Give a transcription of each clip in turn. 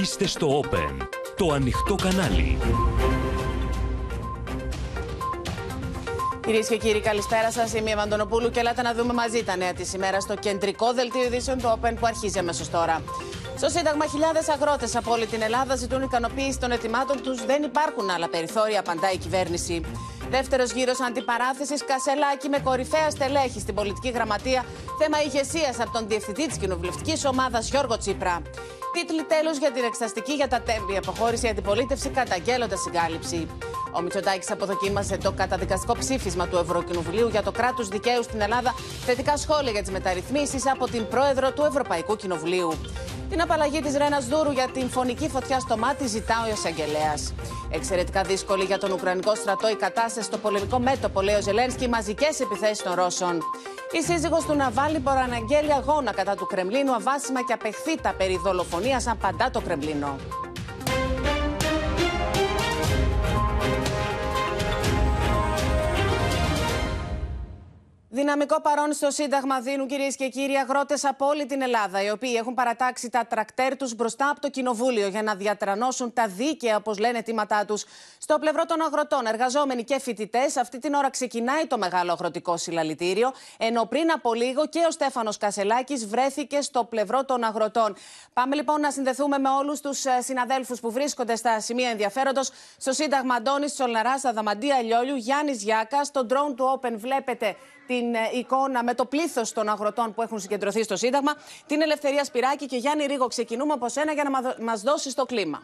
Είστε στο Open, το ανοιχτό κανάλι. Κυρίες και κύριοι, καλησπέρα σας. Είμαι η Βαντονοπούλου και ελάτε να δούμε μαζί τα νέα της ημέρας στο κεντρικό δελτίο ειδήσεων του Open που αρχίζει αμέσως τώρα. Στο Σύνταγμα, χιλιάδες αγρότες από όλη την Ελλάδα ζητούν ικανοποίηση των ετοιμάτων τους. Δεν υπάρχουν άλλα περιθώρια, απαντά η κυβέρνηση. Δεύτερος γύρος αντιπαράθεσης Κασελάκη με κορυφαία στελέχη στην πολιτική γραμματεία. Θέμα ηγεσίας από τον διευθυντή της κοινοβουλευτικής ομάδας Γιώργο Τσίπρα. Τίτλοι τέλος για την εξαστική για τα τέμπη. Αποχώρησε η αντιπολίτευση καταγγέλλοντας συγκάλυψη. Ο Μητσοτάκης αποδοκίμασε το καταδικαστικό ψήφισμα του Ευρωκοινοβουλίου για το κράτος δικαίου στην Ελλάδα. Θετικά σχόλια για τις μεταρρυθμίσεις από την πρόεδρο του Ευρωπαϊκού Κοινοβουλίου. Την απαλλαγή της Ρένας Δούρου για την φωνική φωτιά στο μάτι ζητά ο εισαγγελέας. Εξαιρετικά δύσκολη για τον Ουκρανικό στρατό η κατάσταση στο πολεμικό μέτωπο, λέει ο Ζελένσκι, μαζικές επιθέσεις των Ρώσων. Η σύζυγος του Ναβάλη προαναγγέλει αγώνα κατά του Κρεμλίνου, αβάσιμα και απεχθήτα περί δολοφονίας, απαντά το Κρεμλίνο. Δυναμικό παρόν στο Σύνταγμα δίνουν κυρίες και κύριοι αγρότες από όλη την Ελλάδα, οι οποίοι έχουν παρατάξει τα τρακτέρ τους μπροστά από το Κοινοβούλιο για να διατρανώσουν τα δίκαια, όπως λένε, αιτήματά τους. Στο πλευρό των αγροτών, εργαζόμενοι και φοιτητές, αυτή την ώρα ξεκινάει το μεγάλο αγροτικό συλλαλητήριο, ενώ πριν από λίγο και ο Στέφανος Κασελάκης βρέθηκε στο πλευρό των αγροτών. Πάμε λοιπόν να συνδεθούμε με όλους τους συναδέλφους που βρίσκονται στα σημεία ενδιαφέροντος. Στο Σύνταγμα Αντώνης Τσολναράς, Αδαμαντία Λιόλιου, Γιάννης Γιάκας, στο drone του Open βλέπετε την ε, εικόνα με το πλήθος των αγροτών που έχουν συγκεντρωθεί στο Σύνταγμα. Την Ελευθερία Σπυράκη και Γιάννη Ρίγο, ξεκινούμε από σένα για να μα δώσεις το κλίμα.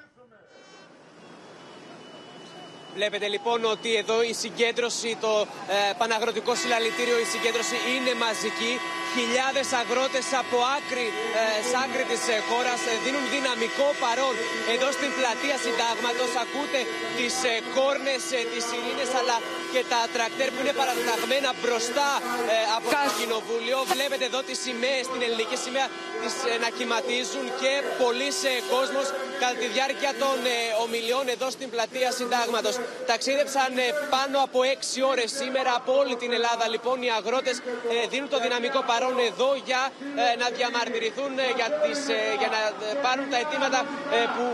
Βλέπετε λοιπόν ότι εδώ η συγκέντρωση, το ε, Παναγροτικό Συλλαλητήριο, η συγκέντρωση είναι μαζική. Χιλιάδες αγρότες από άκρη, ε, σ' άκρη της ε, χώρας ε, δίνουν δυναμικό παρόν. Εδώ στην πλατεία Συντάγματος ακούτε τις ε, κόρνες, ε, τις ειρήνε αλλά και τα τρακτέρ που είναι παραταγμένα μπροστά ε, από το κοινοβούλιο. Βλέπετε εδώ τις σημαίες, την ελληνική σημαία τις, ε, να κυματίζουν και πολλοί κόσμος κατά τη διάρκεια των ομιλιών εδώ στην πλατεία Συντάγματος. Ταξίδεψαν πάνω από 6 ώρες σήμερα από όλη την Ελλάδα. Λοιπόν, οι αγρότες δίνουν το δυναμικό παρόν εδώ για ε, να διαμαρτυρηθούν ε, για, τις, ε, για να πάρουν τα αιτήματα που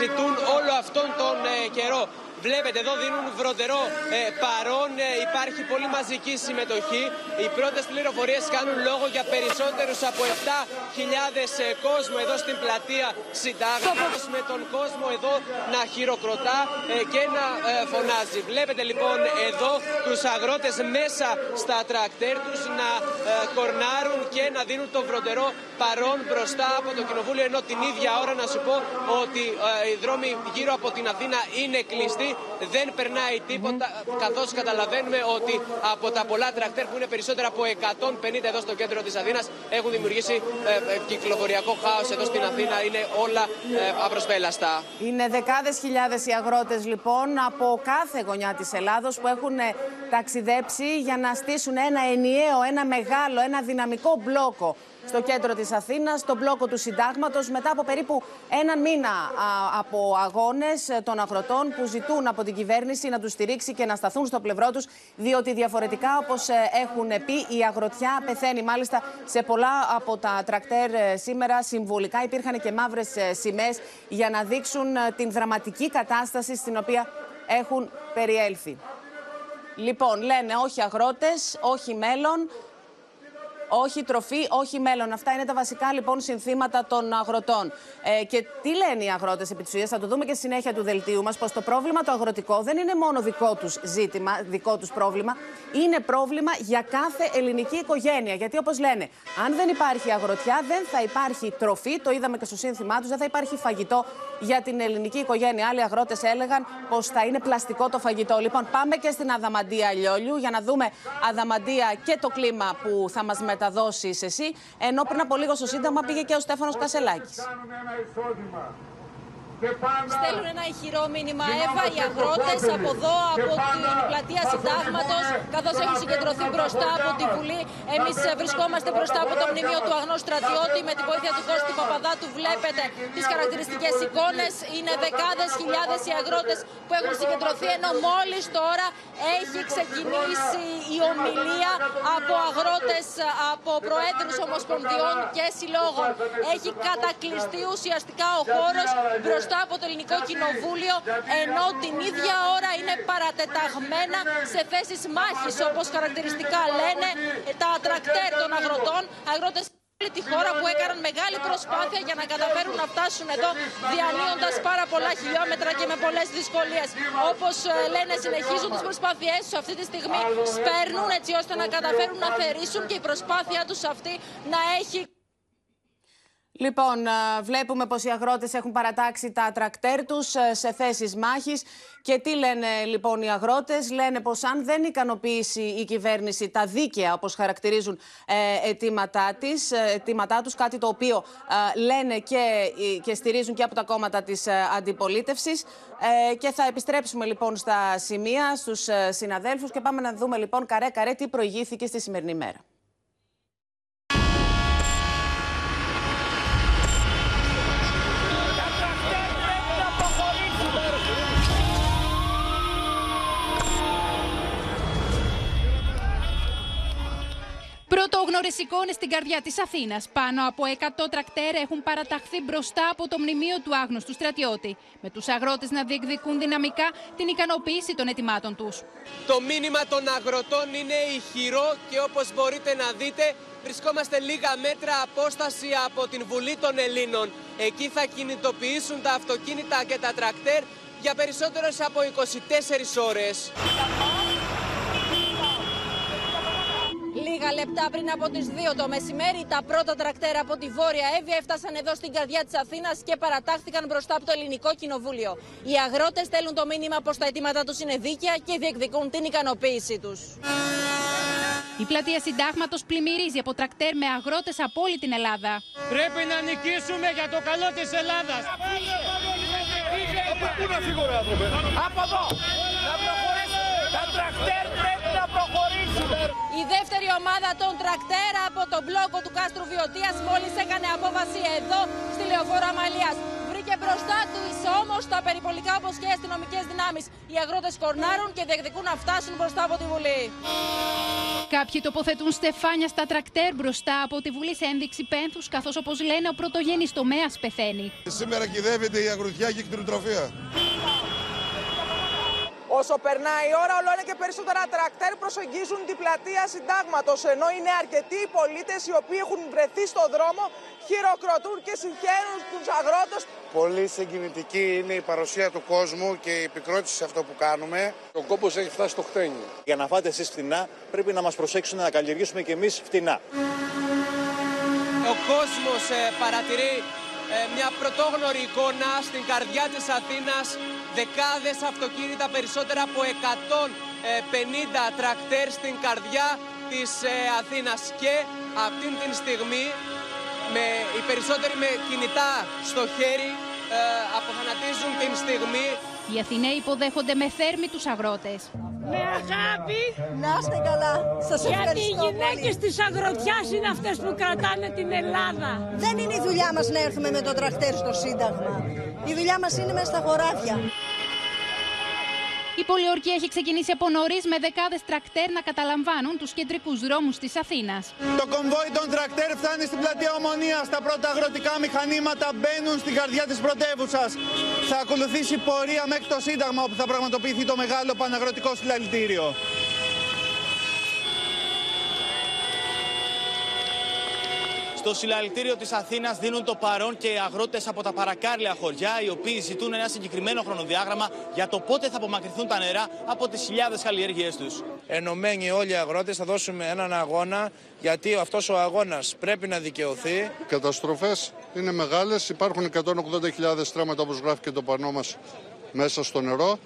ζητούν όλο αυτόν τον καιρό. Βλέπετε εδώ δίνουν βροντερό ε, παρόν. Ε, υπάρχει πολύ μαζική συμμετοχή. Οι πρώτες πληροφορίες κάνουν λόγο για περισσότερους από 7.000 ε, κόσμο εδώ στην πλατεία Συντάγματο. Με τον κόσμο εδώ να χειροκροτά ε, και να φωνάζει. Βλέπετε λοιπόν εδώ τους αγρότες μέσα στα τρακτέρ τους να κορνάρουν και να δίνουν το βροντερό παρόν μπροστά από το κοινοβούλιο. Ενώ την ίδια ώρα να σου πω ότι οι δρόμοι γύρω από την Αθήνα είναι κλειστοί δεν περνάει τίποτα, mm. καθώς καταλαβαίνουμε ότι από τα πολλά τρακτέρ που είναι περισσότερα από 150 εδώ στο κέντρο της Αθήνας έχουν δημιουργήσει ε, ε, κυκλοφοριακό χάος εδώ στην Αθήνα. Είναι όλα ε, απροσπέλαστα. Είναι δεκάδες χιλιάδες οι αγρότες λοιπόν από κάθε γωνιά της Ελλάδος που έχουν ε, ταξιδέψει για να στήσουν ένα ενιαίο, ένα μεγάλο, ένα δυναμικό μπλόκο στο κέντρο της Αθήνας, στον μπλόκο του Συντάγματος, μετά από περίπου έναν μήνα από αγώνες ε, των αγροτών που ζητούν από την κυβέρνηση να τους στηρίξει και να σταθούν στο πλευρό τους, διότι διαφορετικά, όπως ε, έχουν πει, η αγροτιά πεθαίνει. Μάλιστα, σε πολλά από τα τρακτέρ ε, σήμερα συμβολικά υπήρχαν και μαύρες σημαίες για να δείξουν την δραματική κατάσταση στην οποία έχουν περιέλθει. Λοιπόν, λένε όχι αγρότες, όχι μέλλον όχι τροφή, όχι μέλλον. Αυτά είναι τα βασικά λοιπόν συνθήματα των αγροτών. Ε, και τι λένε οι αγρότες επί της ουσίας, θα το δούμε και στη συνέχεια του δελτίου μας, πως το πρόβλημα το αγροτικό δεν είναι μόνο δικό τους ζήτημα, δικό τους πρόβλημα, είναι πρόβλημα για κάθε ελληνική οικογένεια. Γιατί όπως λένε, αν δεν υπάρχει αγροτιά, δεν θα υπάρχει τροφή, το είδαμε και στο σύνθημά τους, δεν θα υπάρχει φαγητό για την ελληνική οικογένεια. Άλλοι αγρότες έλεγαν πως θα είναι πλαστικό το φαγητό. Λοιπόν, πάμε και στην Αδαμαντία Λιόλιου για να δούμε Αδαμαντία και το κλίμα που θα μας μεταδώσει εσύ. Ενώ πριν από λίγο στο Σύνταγμα πήγε και ο Στέφανος Κασελάκης. Στέλνουν ένα ηχηρό μήνυμα Εύα οι αγρότες από εδώ, από την πλατεία συντάγματος, καθώς έχουν συγκεντρωθεί μπροστά από τη Βουλή. Εμείς βρισκόμαστε μπροστά από το μνημείο του αγνού στρατιώτη με την βοήθεια του Κώστη Παπαδάτου. Βλέπετε τις χαρακτηριστικές εικόνες. Είναι δεκάδες χιλιάδες οι αγρότες που έχουν συγκεντρωθεί ενώ μόλις τώρα έχει ξεκινήσει η ομιλία από αγρότες, από προέδρους ομοσπονδιών και συλλόγων. Έχει κατακλειστεί ουσιαστικά ο χώρος μπροστά από το Ελληνικό Κοινοβούλιο ενώ την ίδια ώρα είναι παρατεταγμένα σε θέσεις μάχης όπως χαρακτηριστικά λένε τα τρακτέρ των αγροτών. Αγρότες όλη τη χώρα που έκαναν μεγάλη προσπάθεια για να καταφέρουν να φτάσουν εδώ διανύοντας πάρα πολλά χιλιόμετρα και με πολλές δυσκολίες. Όπως ε, λένε συνεχίζουν τις προσπάθειές τους αυτή τη στιγμή σπέρνουν έτσι ώστε να καταφέρουν να θερήσουν και η προσπάθεια τους αυτή να έχει Λοιπόν, βλέπουμε πως οι αγρότες έχουν παρατάξει τα τρακτέρ τους σε θέσεις μάχης και τι λένε λοιπόν οι αγρότες; Λένε πως αν δεν ικανοποιήσει η κυβέρνηση τα δίκαια όπως χαρακτηρίζουν ε, αιτήματά, της, αιτήματά τους, κάτι το οποίο λένε και, και στηρίζουν και από τα κόμματα της αντιπολίτευσης ε, και θα επιστρέψουμε λοιπόν στα σημεία στους συναδέλφους και πάμε να δούμε λοιπόν καρέ καρέ τι προηγήθηκε στη σημερινή μέρα. Πρωτογνωριστικό είναι στην καρδιά της Αθήνας. Πάνω από 100 τρακτέρ έχουν παραταχθεί μπροστά από το μνημείο του άγνωστου στρατιώτη. Με τους αγρότες να διεκδικούν δυναμικά την ικανοποίηση των ετοιμάτων τους. Το μήνυμα των αγροτών είναι ηχηρό και όπως μπορείτε να δείτε, βρισκόμαστε λίγα μέτρα απόσταση από την Βουλή των Ελλήνων. Εκεί θα κινητοποιήσουν τα αυτοκίνητα και τα τρακτέρ για περισσότερες από 24 ώρες. Λίγα λεπτά πριν από τις 2 το μεσημέρι, τα πρώτα τρακτέρα από τη Βόρεια Εύβοια έφτασαν εδώ στην καρδιά της Αθήνας και παρατάχθηκαν μπροστά από το Ελληνικό Κοινοβούλιο. Οι αγρότες στέλνουν το μήνυμα πως τα αιτήματά τους είναι δίκαια και διεκδικούν την ικανοποίησή τους. Η πλατεία Συντάγματος πλημμυρίζει από τρακτέρ με αγρότες από όλη την Ελλάδα. Πρέπει να νικήσουμε για το καλό της Ελλάδας. Πού να φύγω, άνθρωποι. Από εδώ. Να προχωρήσουμε. Τα τρακτέρ πρέπει να προχωρήσουν. Η δεύτερη ομάδα των τρακτέρ από τον μπλόκο του Κάστρου Βιωτίας μόλις έκανε απόβαση εδώ στη Λεωφόρο Αμαλίας. Βρήκε μπροστά του όμως τα περιπολικά όπως και οι αστυνομικές δυνάμεις. Οι αγρότες κορνάρουν και διεκδικούν να φτάσουν μπροστά από τη Βουλή. Κάποιοι τοποθετούν στεφάνια στα τρακτέρ μπροστά από τη Βουλή σε ένδειξη πένθους, καθώς όπως λένε ο πρωτογενής τομέας πεθαίνει. Σήμερα κυδεύεται η αγροτιά και η κτηνοτροφία. Όσο περνάει η ώρα, όλο ένα και περισσότερα τρακτέρ προσεγγίζουν την πλατεία Συντάγματος. Ενώ είναι αρκετοί οι πολίτες οι οποίοι έχουν βρεθεί στον δρόμο, χειροκροτούν και συγχαίρουν τους αγρότες. Πολύ συγκινητική είναι η παρουσία του κόσμου και η επικρότηση σε αυτό που κάνουμε. Ο κόπος έχει φτάσει στο χτένι. Για να φάτε εσείς φτηνά, πρέπει να μας προσέξουν να καλλιεργήσουμε και εμείς φτηνά. Ο κόσμος ε, παρατηρεί ε, μια πρωτόγνωρη εικόνα στην καρδιά της Αθήνας δεκάδες αυτοκίνητα, περισσότερα από 150 τρακτέρ στην καρδιά της ε, Αθήνας και αυτήν την στιγμή με, οι περισσότεροι με κινητά στο χέρι ε, αποθανατίζουν την στιγμή. Οι Αθηναίοι υποδέχονται με θέρμη τους αγρότες. Με αγάπη. Να είστε καλά. Σας ευχαριστώ Γιατί οι γυναίκες της αγροτιάς είναι αυτές που κρατάνε την Ελλάδα. Δεν είναι η δουλειά μας να έρθουμε με το τρακτέρ στο Σύνταγμα. Η δουλειά μας είναι μέσα στα χωράφια. Η πολιορκία έχει ξεκινήσει από νωρίς με δεκάδες τρακτέρ να καταλαμβάνουν τους κεντρικούς δρόμους της Αθήνας. Το κομβόι των τρακτέρ φτάνει στην πλατεία Ομονίας. Τα πρώτα αγροτικά μηχανήματα μπαίνουν στην καρδιά της πρωτεύουσας. Θα ακολουθήσει πορεία μέχρι το Σύνταγμα όπου θα πραγματοποιηθεί το μεγάλο παναγροτικό συλλαλητήριο. Στο συλλαλητήριο της Αθήνας δίνουν το παρόν και οι αγρότες από τα παρακάρλια χωριά, οι οποίοι ζητούν ένα συγκεκριμένο χρονοδιάγραμμα για το πότε θα απομακρυνθούν τα νερά από τις χιλιάδες καλλιέργειές τους. Ενωμένοι όλοι οι αγρότες θα δώσουμε έναν αγώνα, γιατί αυτός ο αγώνας πρέπει να δικαιωθεί. Οι καταστροφές είναι μεγάλες. Υπάρχουν 180.000 στρέμματα, όπως γράφει και το πανό μας, μέσα στο νερό.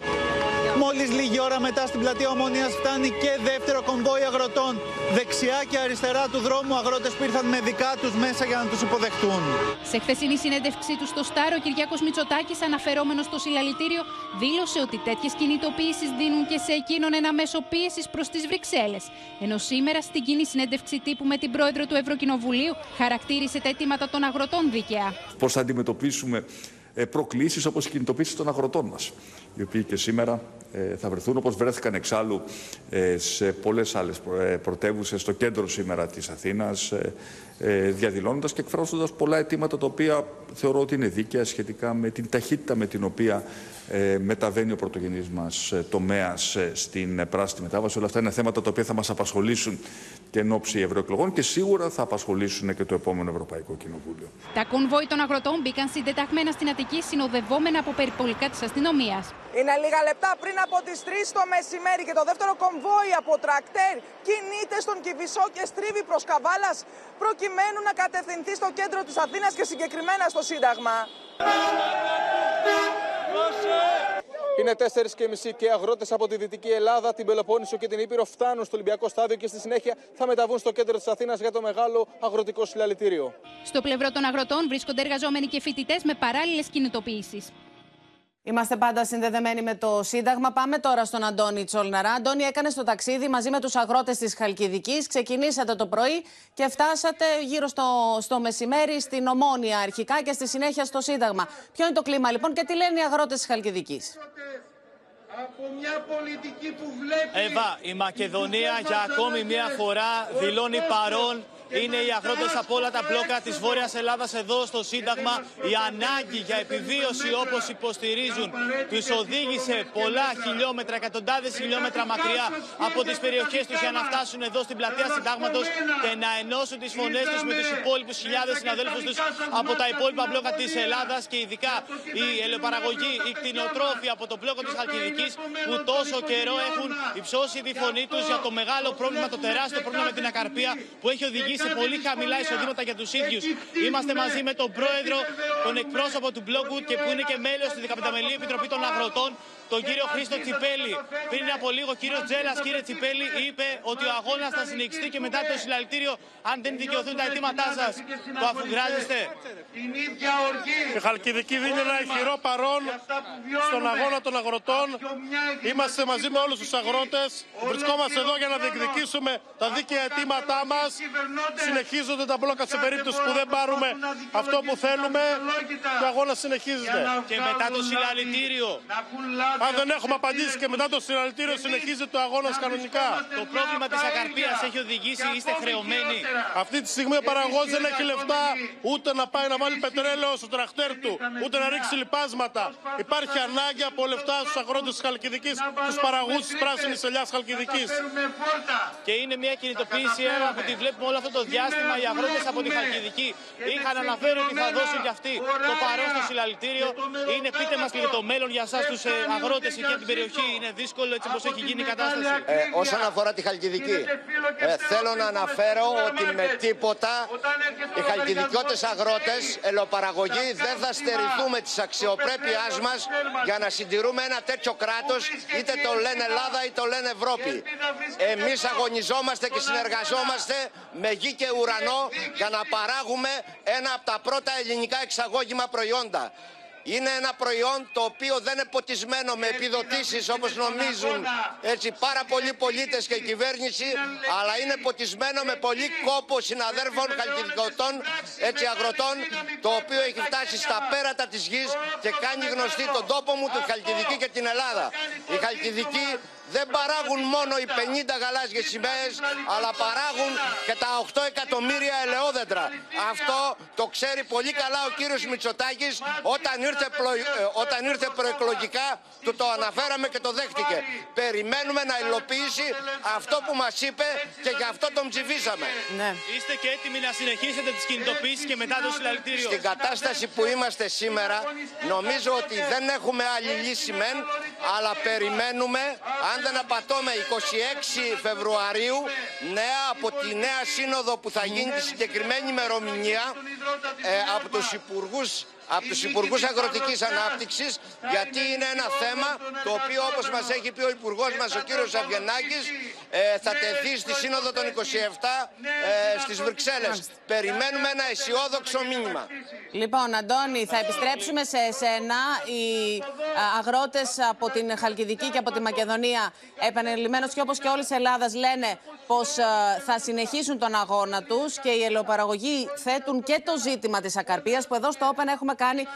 Μόλις λίγη ώρα μετά στην πλατεία Ομονίας φτάνει και δεύτερο κομβόι αγροτών. Δεξιά και αριστερά του δρόμου αγρότες που ήρθαν με δικά τους μέσα για να τους υποδεχτούν. Σε χθεσινή συνέντευξή τους στο Στάρο, ο Κυριάκος Μητσοτάκης, αναφερόμενος στο συλλαλητήριο, δήλωσε ότι τέτοιες κινητοποιήσεις δίνουν και σε εκείνον ένα μέσο πίεσης προς τις Βρυξέλλες. Ενώ σήμερα στην κοινή συνέντευξη τύπου με την πρόεδρο του Ευρωκοινοβουλίου χαρακτήρισε τα αιτήματα των αγροτών δίκαια. Πώς θα αντιμετωπίσουμε ε, προκλήσεις όπως οι κινητοποίησεις των αγροτών μας, οι οποίοι και σήμερα ε, θα βρεθούν όπως βρέθηκαν εξάλλου ε, σε πολλές άλλες πρωτεύουσες, στο κέντρο σήμερα της Αθήνας, διαδηλώνοντας και εκφράζοντας πολλά αιτήματα τα οποία θεωρώ ότι είναι δίκαια σχετικά με την ταχύτητα με την οποία μεταβαίνει ο πρωτογενής μας τομέας στην πράσινη μετάβαση. Όλα αυτά είναι θέματα τα οποία θα μας απασχολήσουν και εν ώψη ευρωεκλογών και σίγουρα θα απασχολήσουν και το επόμενο Ευρωπαϊκό Κοινοβούλιο. Τα κονβόι των αγροτών μπήκαν συντεταγμένα στην Αττική συνοδευόμενα από περιπολικά της αστυνομίας. Είναι λίγα λεπτά πριν από τις 3 το μεσημέρι και το δεύτερο κομβόι από τρακτέρ κινείται στον Κιβισό και στρίβει προς Καβάλας προκειμένου να κατευθυνθεί στο κέντρο της Αθήνας και συγκεκριμένα στο Σύνταγμα. Είναι 4 και μισή και αγρότες από τη Δυτική Ελλάδα, την Πελοπόννησο και την Ήπειρο φτάνουν στο Ολυμπιακό Στάδιο και στη συνέχεια θα μεταβούν στο κέντρο της Αθήνας για το μεγάλο αγροτικό συλλαλητήριο. Στο πλευρό των αγροτών βρίσκονται εργαζόμενοι και φοιτητές με παράλληλες κινητοποιήσεις. Είμαστε πάντα συνδεδεμένοι με το Σύνταγμα. Πάμε τώρα στον Αντώνη Τσολναρά. Αντώνη, έκανε το ταξίδι μαζί με τους αγρότες της Χαλκιδικής. Ξεκινήσατε το πρωί και φτάσατε γύρω στο, στο μεσημέρι στην Ομόνια αρχικά και στη συνέχεια στο Σύνταγμα. Ποιο είναι το κλίμα λοιπόν και τι λένε οι αγρότες της Χαλκιδικής; Από μια πολιτική που βλέπει... Εύα, η Μακεδονία για ακόμη μια φορά δηλώνει παρόν είναι οι αγρότες από όλα τα μπλόκα της Βόρειας Ελλάδας εδώ στο Σύνταγμα. Η ανάγκη για επιβίωση όπως υποστηρίζουν τους οδήγησε πολλά χιλιόμετρα, εκατοντάδες χιλιόμετρα μακριά από τις περιοχές τους για να φτάσουν εδώ στην πλατεία Συντάγματος και να ενώσουν τις φωνές τους με τους υπόλοιπους χιλιάδες συναδέλφους τους από τα υπόλοιπα μπλόκα της Ελλάδας και ειδικά η ελαιοπαραγωγή, οι κτηνοτρόφοι από το μπλόκο της Χαλκιδικής που τόσο καιρό έχουν υψώσει τη φωνή τους για το μεγάλο πρόβλημα, το τεράστιο πρόβλημα με την ακαρπία που έχει οδηγήσει σε πολύ χαμηλά εισοδήματα για τους ίδιους. Είμαστε μαζί με τον πρόεδρο, τον εκπρόσωπο του μπλόκου και που είναι και μέλος στη 15η Επιτροπή των Αγροτών, τον κύριο Χρήστο Τσιπέλη. Πριν από λίγο, ο κύριος Τζέλας, κύριε Τσιπέλη, είπε ότι ο αγώνας θα συνεχιστεί και μετά το συλλαλητήριο, αν δεν δικαιωθούν τα αιτήματά σας. Το αφουγκράζεστε. Η Χαλκιδική δίνει ένα ηχηρό παρόν στον αγώνα των αγροτών. Είμαστε μαζί με όλους τους αγρότες. Βρισκόμαστε εδώ για να διεκδικήσουμε τα δίκαια αιτήματά μας. Συνεχίζονται τα μπλόκα σε περίπτωση που δεν πάρουμε αυτό που θέλουμε. Και ο αγώνα συνεχίζεται. Και μετά το συλλαλητήριο. Αν δεν έχουμε απαντήσει και μετά το συλλαλητήριο συνεχίζεται το αγώνα κανονικά. Το πρόβλημα της ακαρπία έχει οδηγήσει, είστε χρεωμένοι. Αυτή τη στιγμή ο παραγωγός δεν έχει λεφτά ούτε να πάει να βάλει πετρέλαιο στο τραχτέρ του, ούτε να ρίξει λιπάσματα. Υπάρχει ανάγκη από λεφτά στους αγρότες της Χαλκιδικής, του παραγωγούς της πράσινης ελιάς Χαλκιδικής. Και είναι μια κινητοποίηση ένα που τη βλέπουμε όλο αυτό το διάστημα οι αγρότες από τη Χαλκιδική. Είχαν αναφέρει ότι θα δώσουν κι αυτοί το παρόν στο συλλαλητήριο. Είναι πείτε μας και για το μέλλον για εσάς τους αγρότε εκεί από την περιοχή. Είναι δύσκολο έτσι όπως έχει γίνει η κατάσταση. Ε, όσον αφορά τη Χαλκιδική, ε, θέλω να αναφέρω ότι με τίποτα οι χαλκιδικιώτες αγρότες, ελοπαραγωγοί, δεν θα στερηθούμε της αξιοπρέπειάς μας για να συντηρούμε ένα τέτοιο κράτος, είτε το λένε Ελλάδα είτε το λένε Ευρώπη. Εμείς αγωνιζόμαστε και συνεργαζόμαστε με γη και ουρανό για να παράγουμε ένα από τα πρώτα ελληνικά εξαγώγημα προϊόντα. Είναι ένα προϊόν το οποίο δεν είναι ποτισμένο με επιδοτήσεις όπως νομίζουν έτσι πάρα πολλοί πολίτες και η κυβέρνηση αλλά είναι ποτισμένο με πολύ κόπο συναδέρφων χαλκιδικοτών έτσι αγροτών το οποίο έχει φτάσει στα πέρατα της γης και κάνει γνωστή τον τόπο μου, τη Χαλκιδική και την Ελλάδα. Η Χαλκιδική δεν παράγουν μόνο οι 50 γαλάζιες σημαίες, αλλά παράγουν και τα 8 εκατομμύρια ελαιόδεντρα. Αυτό το ξέρει πολύ καλά ο κύριος Μητσοτάκης όταν ήρθε, ε, όταν ήρθε προεκλογικά, του το αναφέραμε και το δέχτηκε. Περιμένουμε να υλοποιήσει αυτό που μας είπε και γι' αυτό τον ψηφίσαμε. Ναι. Είστε και έτοιμοι να συνεχίσετε τις κινητοποίησεις και μετά το συλλαλητήριο; Στην κατάσταση που είμαστε σήμερα, νομίζω ότι δεν έχουμε άλλη λύση μεν, αλλά περιμένουμε, αν δεν απατώμε 26 Φεβρουαρίου νέα από τη νέα σύνοδο που θα γίνει τη συγκεκριμένη ημερομηνία ε, από τους υπουργούς από τους Υπουργούς Αγροτικής Ανάπτυξης γιατί είναι ένα θέμα το οποίο όπως μας έχει πει ο Υπουργός μας ο κύριος Αυγενάκης ε, θα τεθεί στη Σύνοδο των 27 ε, στις Βρυξέλλες. Περιμένουμε ένα αισιόδοξο μήνυμα. Λοιπόν, Αντώνη, θα επιστρέψουμε σε εσένα. Οι αγρότες από την Χαλκιδική και από τη Μακεδονία επανελειμμένως και όπως και όλης η Ελλάδας λένε πως θα συνεχίσουν τον αγώνα τους και οι ελαιοπαραγωγοί θέτουν και το ζήτημα της ακαρπίας που εδώ στο Open έχουμε κάνει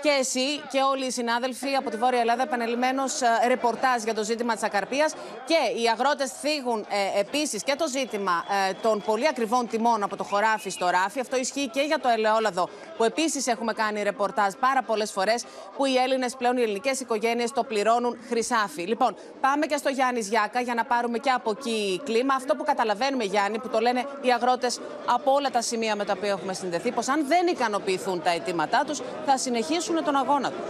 και εσύ και όλοι οι συνάδελφοι από τη Βόρεια Ελλάδα επανελειμμένω ρεπορτάζ για το ζήτημα της ακαρπίας. Και οι αγρότες θίγουν ε, επίσης και το ζήτημα ε, των πολύ ακριβών τιμών από το χωράφι στο ράφι. Αυτό ισχύει και για το ελαιόλαδο, που επίσης έχουμε κάνει ρεπορτάζ πάρα πολλές φορές, που οι Έλληνες πλέον, οι ελληνικές οικογένειες το πληρώνουν χρυσάφι. Λοιπόν, πάμε και στο Γιάννης Γιάκα για να πάρουμε και από εκεί κλίμα. Αυτό που καταλαβαίνουμε, Γιάννη, που το λένε οι αγρότες από όλα τα σημεία με τα οποία έχουμε συνδεθεί, πως αν δεν ικανοποιηθούν τα αιτήματά τους, θα συνεχίσουν τον αγώνα του.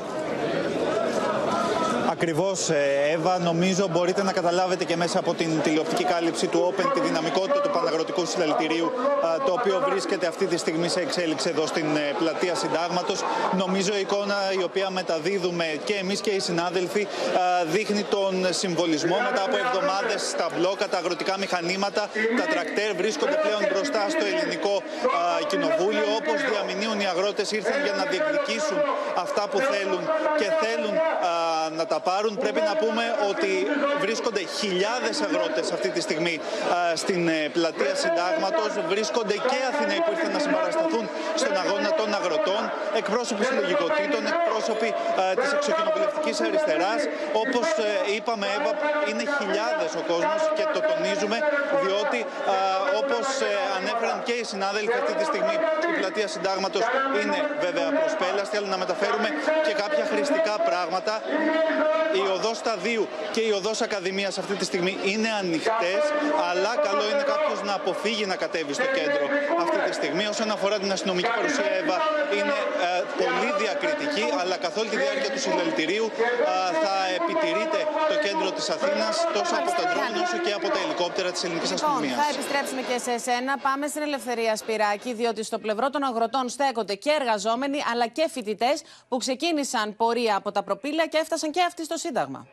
Ακριβώς, ε, Εύα, νομίζω μπορείτε να καταλάβετε και μέσα από την τηλεοπτική κάλυψη του Open τη δυναμικότητα του Παναγροτικού Συλλαλητηρίου, το οποίο βρίσκεται αυτή τη στιγμή σε εξέλιξη εδώ στην ε, πλατεία Συντάγματος. Νομίζω η εικόνα η οποία μεταδίδουμε και εμείς και οι συνάδελφοι δείχνει τον συμβολισμό μετά από εβδομάδες στα μπλόκα, τα αγροτικά μηχανήματα, τα τρακτέρ βρίσκονται πλέον μπροστά στο ελληνικό κοινοβούλιο. Όπως διαμηνύουν οι αγρότες ήρθαν για να διεκδικήσουν αυτά που θέλουν και θέλουν να τα πάρουν. Πρέπει να πούμε ότι βρίσκονται χιλιάδες αγρότες αυτή τη στιγμή στην ε, πλατεία Συντάγματος. Βρίσκονται και Αθηναίοι που ήρθαν να συμπαρασταθούν στον αγώνα των αγροτών, εκπρόσωποι συλλογικοτήτων, εκπρόσωποι της εξοκοινοβουλευτικής αριστεράς. Όπως ε, είπαμε, Εύα, είναι χιλιάδες ο κόσμος και το τονίζουμε, διότι όπως ε, ανέφεραν και οι συνάδελφοι αυτή τη στιγμή, η πλατεία Συντάγματος είναι βέβαια προσπέλαστη, αλλά να μεταφέρουμε και κάποια χρηστικά πράγματα η οδός Σταδίου και η οδός Ακαδημίας αυτή τη στιγμή είναι ανοιχτές, αλλά καλό είναι κάποιος να αποφύγει να κατέβει στο κέντρο αυτή τη στιγμή. Όσον αφορά την αστυνομική παρουσία, Εύα, είναι ε, πολύ διακριτική, αλλά καθ' όλη τη διάρκεια του συλλαλητηρίου ε, θα επιτηρείται το κέντρο της Αθήνας τόσο από τα ντρόουν όσο και από τα ελικόπτερα της ελληνικής Λοιπόν, αστυνομίας. θα επιστρέψουμε και σε εσένα. Πάμε στην Ελευθερία Σπυράκη, διότι στο πλευρό των αγροτών στέκονται και εργαζόμενοι αλλά και φοιτητές που ξεκίνησαν πορεία από τα προπήλαια και έφτασαν και αυτοί στο Σύνταγμα.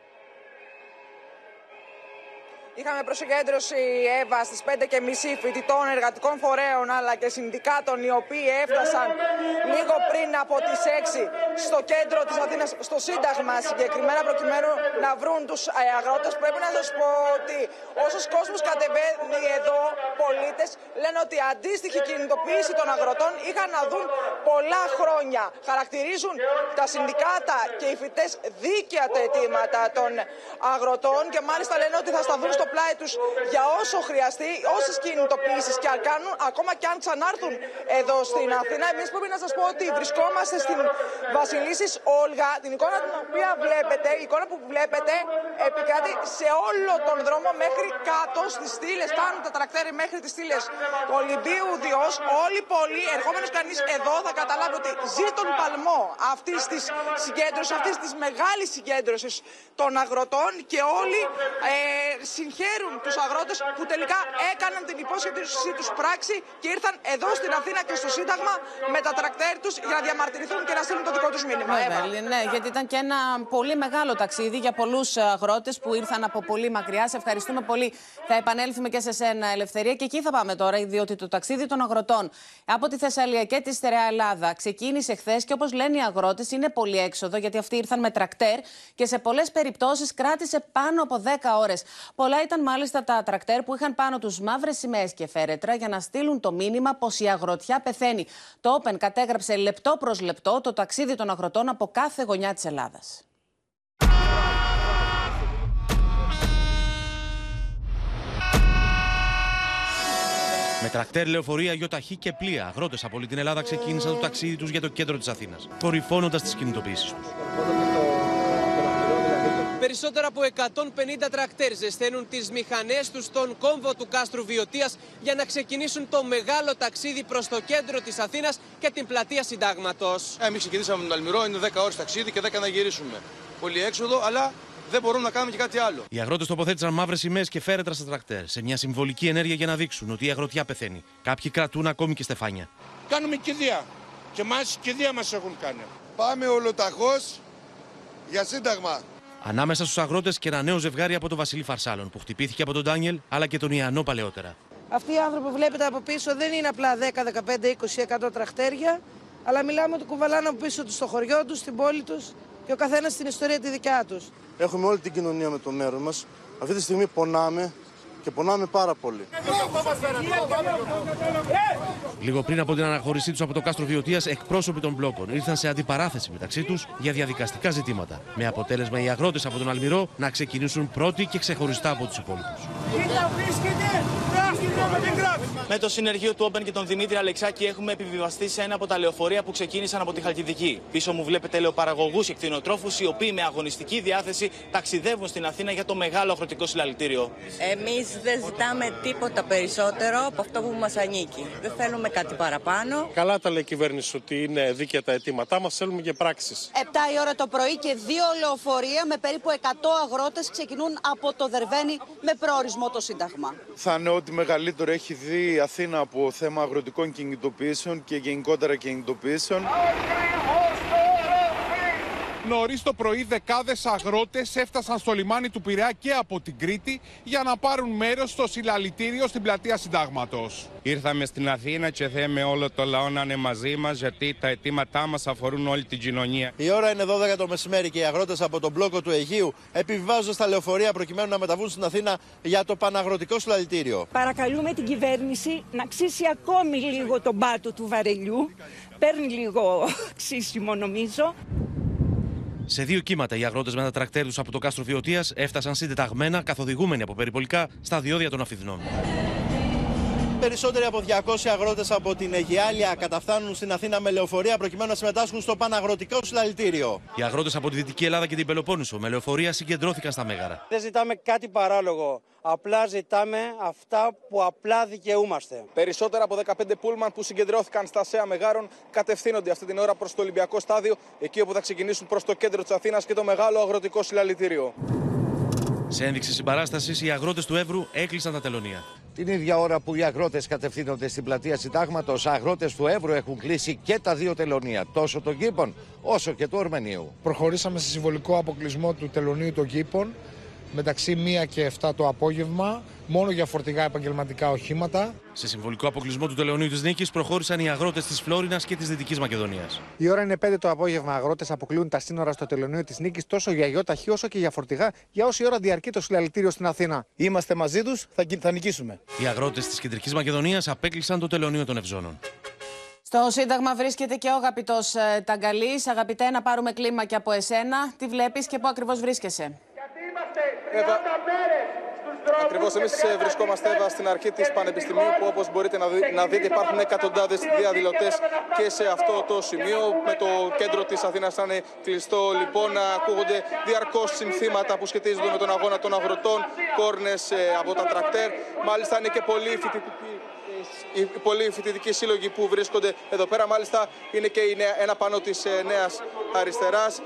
Είχαμε προσυγκέντρωση Εύα στις 5.30 φοιτητών εργατικών φορέων αλλά και συνδικάτων οι οποίοι έφτασαν λίγο πριν από τις 6 στο κέντρο της Αθήνας, στο Σύνταγμα συγκεκριμένα, προκειμένου να βρουν τους αγρότες. Πρέπει να σας πω ότι όσος κόσμος κατεβαίνει εδώ, πολίτες λένε ότι αντίστοιχη κινητοποίηση των αγροτών είχαν να δουν πολλά χρόνια. Χαρακτηρίζουν τα συνδικάτα και οι φοιτές δίκαια τα αιτήματα των αγροτών και μάλιστα λένε ότι θα σταθούν στο πλάι τους για όσο χρειαστεί, όσες κινητοποιήσει και αν κάνουν, ακόμα και αν ξανάρθουν εδώ στην Αθήνα. Εμείς πρέπει να σας πω ότι βρισκόμαστε στην Βασιλίση Όλγα, την εικόνα την οποία βλέπετε, η εικόνα που βλέπετε επικράτει σε όλο τον δρόμο μέχρι κάτω στις στήλες. Φτάνουν τα τρακτέρι μέχρι τις στήλες του Ολυμπίου Διός. Όλη η πόλη, ερχόμενος κανείς εδώ, θα καταλάβει ότι ζει τον παλμό αυτής της συγκέντρωσης, αυτής της μεγάλης συγκέντρωσης των αγροτών και όλοι ε, συγχαίρουν τους αγρότες που τελικά έκαναν την υπόσχεσή τους πράξη και ήρθαν εδώ στην Αθήνα και στο Σύνταγμα με τα τρακτέρ τους για να διαμαρτυρηθούν και να στείλουν το δικό τους μήνυμα. Βέβαια, ναι, γιατί ήταν και ένα πολύ μεγάλο ταξίδι για πολλούς αγρότες που ήρθαν από πολύ μακριά. Σε ευχαριστούμε πολύ. Θα επανέλθουμε και σε σένα, Ελευθερία. Και εκεί θα πάμε τώρα, διότι το ταξίδι των αγροτών από τη Θεσσαλία και τη Στερεά Ελλάδα ξεκίνησε χθες και όπως λένε οι αγρότες, είναι πολύ έξοδο, γιατί αυτοί ήρθαν με τρακτέρ και σε πολλές περιπτώσεις κράτησε πάνω από 10 ώρες. Πολλά ήταν μάλιστα τα τρακτέρ που είχαν πάνω τους μαύρες σημαίες και φέρετρα για να στείλουν το μήνυμα πως η αγροτιά πεθαίνει. Το Open κατέγραψε λεπτό προς λεπτό το ταξίδι των αγροτών από κάθε γωνιά της Ελλάδας. Με τρακτέρ, λεωφορεία, γιοταχή και πλοία, αγρότες από όλη την Ελλάδα ξεκίνησαν το ταξίδι τους για το κέντρο της Αθήνας, κορυφώνοντας τις κινητοποιήσει τους. Περισσότερα από 150 τρακτέρ ζεσταίνουν τις μηχανές τους στον κόμβο του κάστρου Βιωτίας για να ξεκινήσουν το μεγάλο ταξίδι προς το κέντρο της Αθήνας και την πλατεία Συντάγματος. Εμεί ξεκινήσαμε με τον Αλμυρό, είναι 10 ώρες ταξίδι και 10 να γυρίσουμε. Πολύ έξοδο, αλλά δεν μπορούμε να κάνουμε και κάτι άλλο. Οι αγρότες τοποθέτησαν μαύρες σημαίες και φέρετρα στα τρακτέρ σε μια συμβολική ενέργεια για να δείξουν ότι η αγροτιά πεθαίνει. Κάποιοι κρατούν ακόμη και στεφάνια. Κάνουμε κηδεία. Και μας και δία μας έχουν κάνει. Πάμε ολοταχώς για σύνταγμα. Ανάμεσα στους αγρότες και ένα νέο ζευγάρι από τον Βασίλη Φαρσάλων που χτυπήθηκε από τον Ντάνιελ αλλά και τον Ιαννό παλαιότερα. Αυτοί οι άνθρωποι που βλέπετε από πίσω δεν είναι απλά 10, 15, 20, 100 τραχτέρια, αλλά μιλάμε ότι κουβαλάνε από πίσω τους στο χωριό τους, στην πόλη τους και ο καθένας στην ιστορία τη δικιά τους. Έχουμε όλη την κοινωνία με το μέρο μας. Αυτή τη στιγμή πονάμε και πονάμε πάρα πολύ. Λίγο πριν από την αναχώρησή τους από το κάστρο Βιωτίας, εκπρόσωποι των μπλόκων ήρθαν σε αντιπαράθεση μεταξύ τους για διαδικαστικά ζητήματα. Με αποτέλεσμα οι αγρότες από τον Αλμυρό να ξεκινήσουν πρώτοι και ξεχωριστά από τους υπόλοιπους. Με το συνεργείο του Όπεν και τον Δημήτρη Αλεξάκη έχουμε επιβιβαστεί σε ένα από τα λεωφορεία που ξεκίνησαν από τη Χαλκιδική. Πίσω μου βλέπετε λεωπαραγωγού και κτηνοτρόφους οι οποίοι με αγωνιστική διάθεση ταξιδεύουν στην Αθήνα για το μεγάλο αγροτικό συλλαλητήριο. Εμείς δεν ζητάμε τίποτα περισσότερο από αυτό που μας ανήκει. Δεν θέλουμε κάτι παραπάνω. Καλά τα λέει η κυβέρνηση ότι είναι δίκαια τα αιτήματά μας, θέλουμε και πράξεις. 7 η ώρα το πρωί και δύο λεωφορεία με περίπου 100 αγρότες ξεκινούν από το Δερβένι με προορισμό το Σύνταγμα. Θα είναι ό,τι μεγαλύτερο έχει δει η Αθήνα από θέμα αγροτικών κινητοποιήσεων και γενικότερα κινητοποιήσεων. Νωρίς το πρωί, δεκάδες αγρότες έφτασαν στο λιμάνι του Πειραιά και από την Κρήτη για να πάρουν μέρος στο συλλαλητήριο στην πλατεία Συντάγματος. Ήρθαμε στην Αθήνα και θέμε όλο το λαό να είναι μαζί μας, γιατί τα αιτήματά μας αφορούν όλη την κοινωνία. Η ώρα είναι 12 το μεσημέρι και οι αγρότες από τον μπλόκο του Αιγείου επιβιβάζονται στα λεωφορεία προκειμένου να μεταβούν στην Αθήνα για το Παναγροτικό Συλλαλητήριο. Παρακαλούμε την κυβέρνηση να ξύσει ακόμη λίγο τον πάτο του βαρελιού. Παίρνει λίγο ξύσιμο νομίζω. Σε δύο κύματα οι αγρότες με τα τρακτέρ τους από το κάστρο Βιωτία έφτασαν συντεταγμένα, καθοδηγούμενοι από περιπολικά, στα διόδια των Αφιδνών. Περισσότεροι από 200 αγρότες από την Αιγιάλια καταφθάνουν στην Αθήνα με λεωφορεία προκειμένου να συμμετάσχουν στο Παναγροτικό Συλλαλητήριο. Οι αγρότες από τη Δυτική Ελλάδα και την Πελοπόννησο με λεωφορεία συγκεντρώθηκαν στα Μέγαρα. Δεν ζητάμε κάτι παράλογο. Απλά ζητάμε αυτά που απλά δικαιούμαστε. Περισσότερα από 15 πούλμαν που συγκεντρώθηκαν στα ΣΕΑ Μεγάρων κατευθύνονται αυτή την ώρα προς το Ολυμπιακό Στάδιο, εκεί όπου θα ξεκινήσουν προς το κέντρο της Αθήνας και το μεγάλο αγροτικό συλλαλητήριο. Σε ένδειξη συμπαράστασης, οι αγρότες του Εύρου έκλεισαν τα τελωνία. Την ίδια ώρα που οι αγρότες κατευθύνονται στην πλατεία Συντάγματος, αγρότες του Εύρου έχουν κλείσει και τα δύο τελωνία, τόσο των Κήπων όσο και του Ορμενίου. Προχωρήσαμε σε συμβολικό αποκλεισμό του τελωνίου των Κήπων μεταξύ 1 και 7 το απόγευμα, μόνο για φορτηγά επαγγελματικά οχήματα. Σε συμβολικό αποκλεισμό του τελωνίου της Νίκης προχώρησαν οι αγρότες της Φλόρινας και της Δυτικής Μακεδονίας. Η ώρα είναι 5 το απόγευμα. Αγρότες αποκλείουν τα σύνορα στο τελωνίο της Νίκης τόσο για γιοταχή όσο και για φορτηγά για όση ώρα διαρκεί το συλλαλητήριο στην Αθήνα. Είμαστε μαζί τους, θα, θα νικήσουμε. Οι αγρότες της Κεντρικής Μακεδονίας απέκλεισαν το τελωνίο των Ευζώνων. Στο Σύνταγμα βρίσκεται και ο αγαπητός ε, Ταγκαλής. Αγαπητέ, να πάρουμε κλίμα και από εσένα. Τι βλέπεις και πού ακριβώς βρίσκεσαι; Εύα, Ακριβώς εμείς βρισκόμαστε Εύα, στην αρχή της Πανεπιστημίου, που όπως μπορείτε να, δει, να δείτε υπάρχουν εκατοντάδες διαδηλωτές και σε αυτό το σημείο. Με το κέντρο της Αθήνας να είναι κλειστό, λοιπόν, να ακούγονται διαρκώς συνθήματα που σχετίζονται με τον αγώνα των αγροτών, κόρνες από τα τρακτέρ. Μάλιστα είναι και πολύ φοιτητικοί οι πολλοί φοιτητικοί σύλλογοι που βρίσκονται εδώ πέρα. Μάλιστα είναι και ένα πανό τη Νέα Αριστεράς.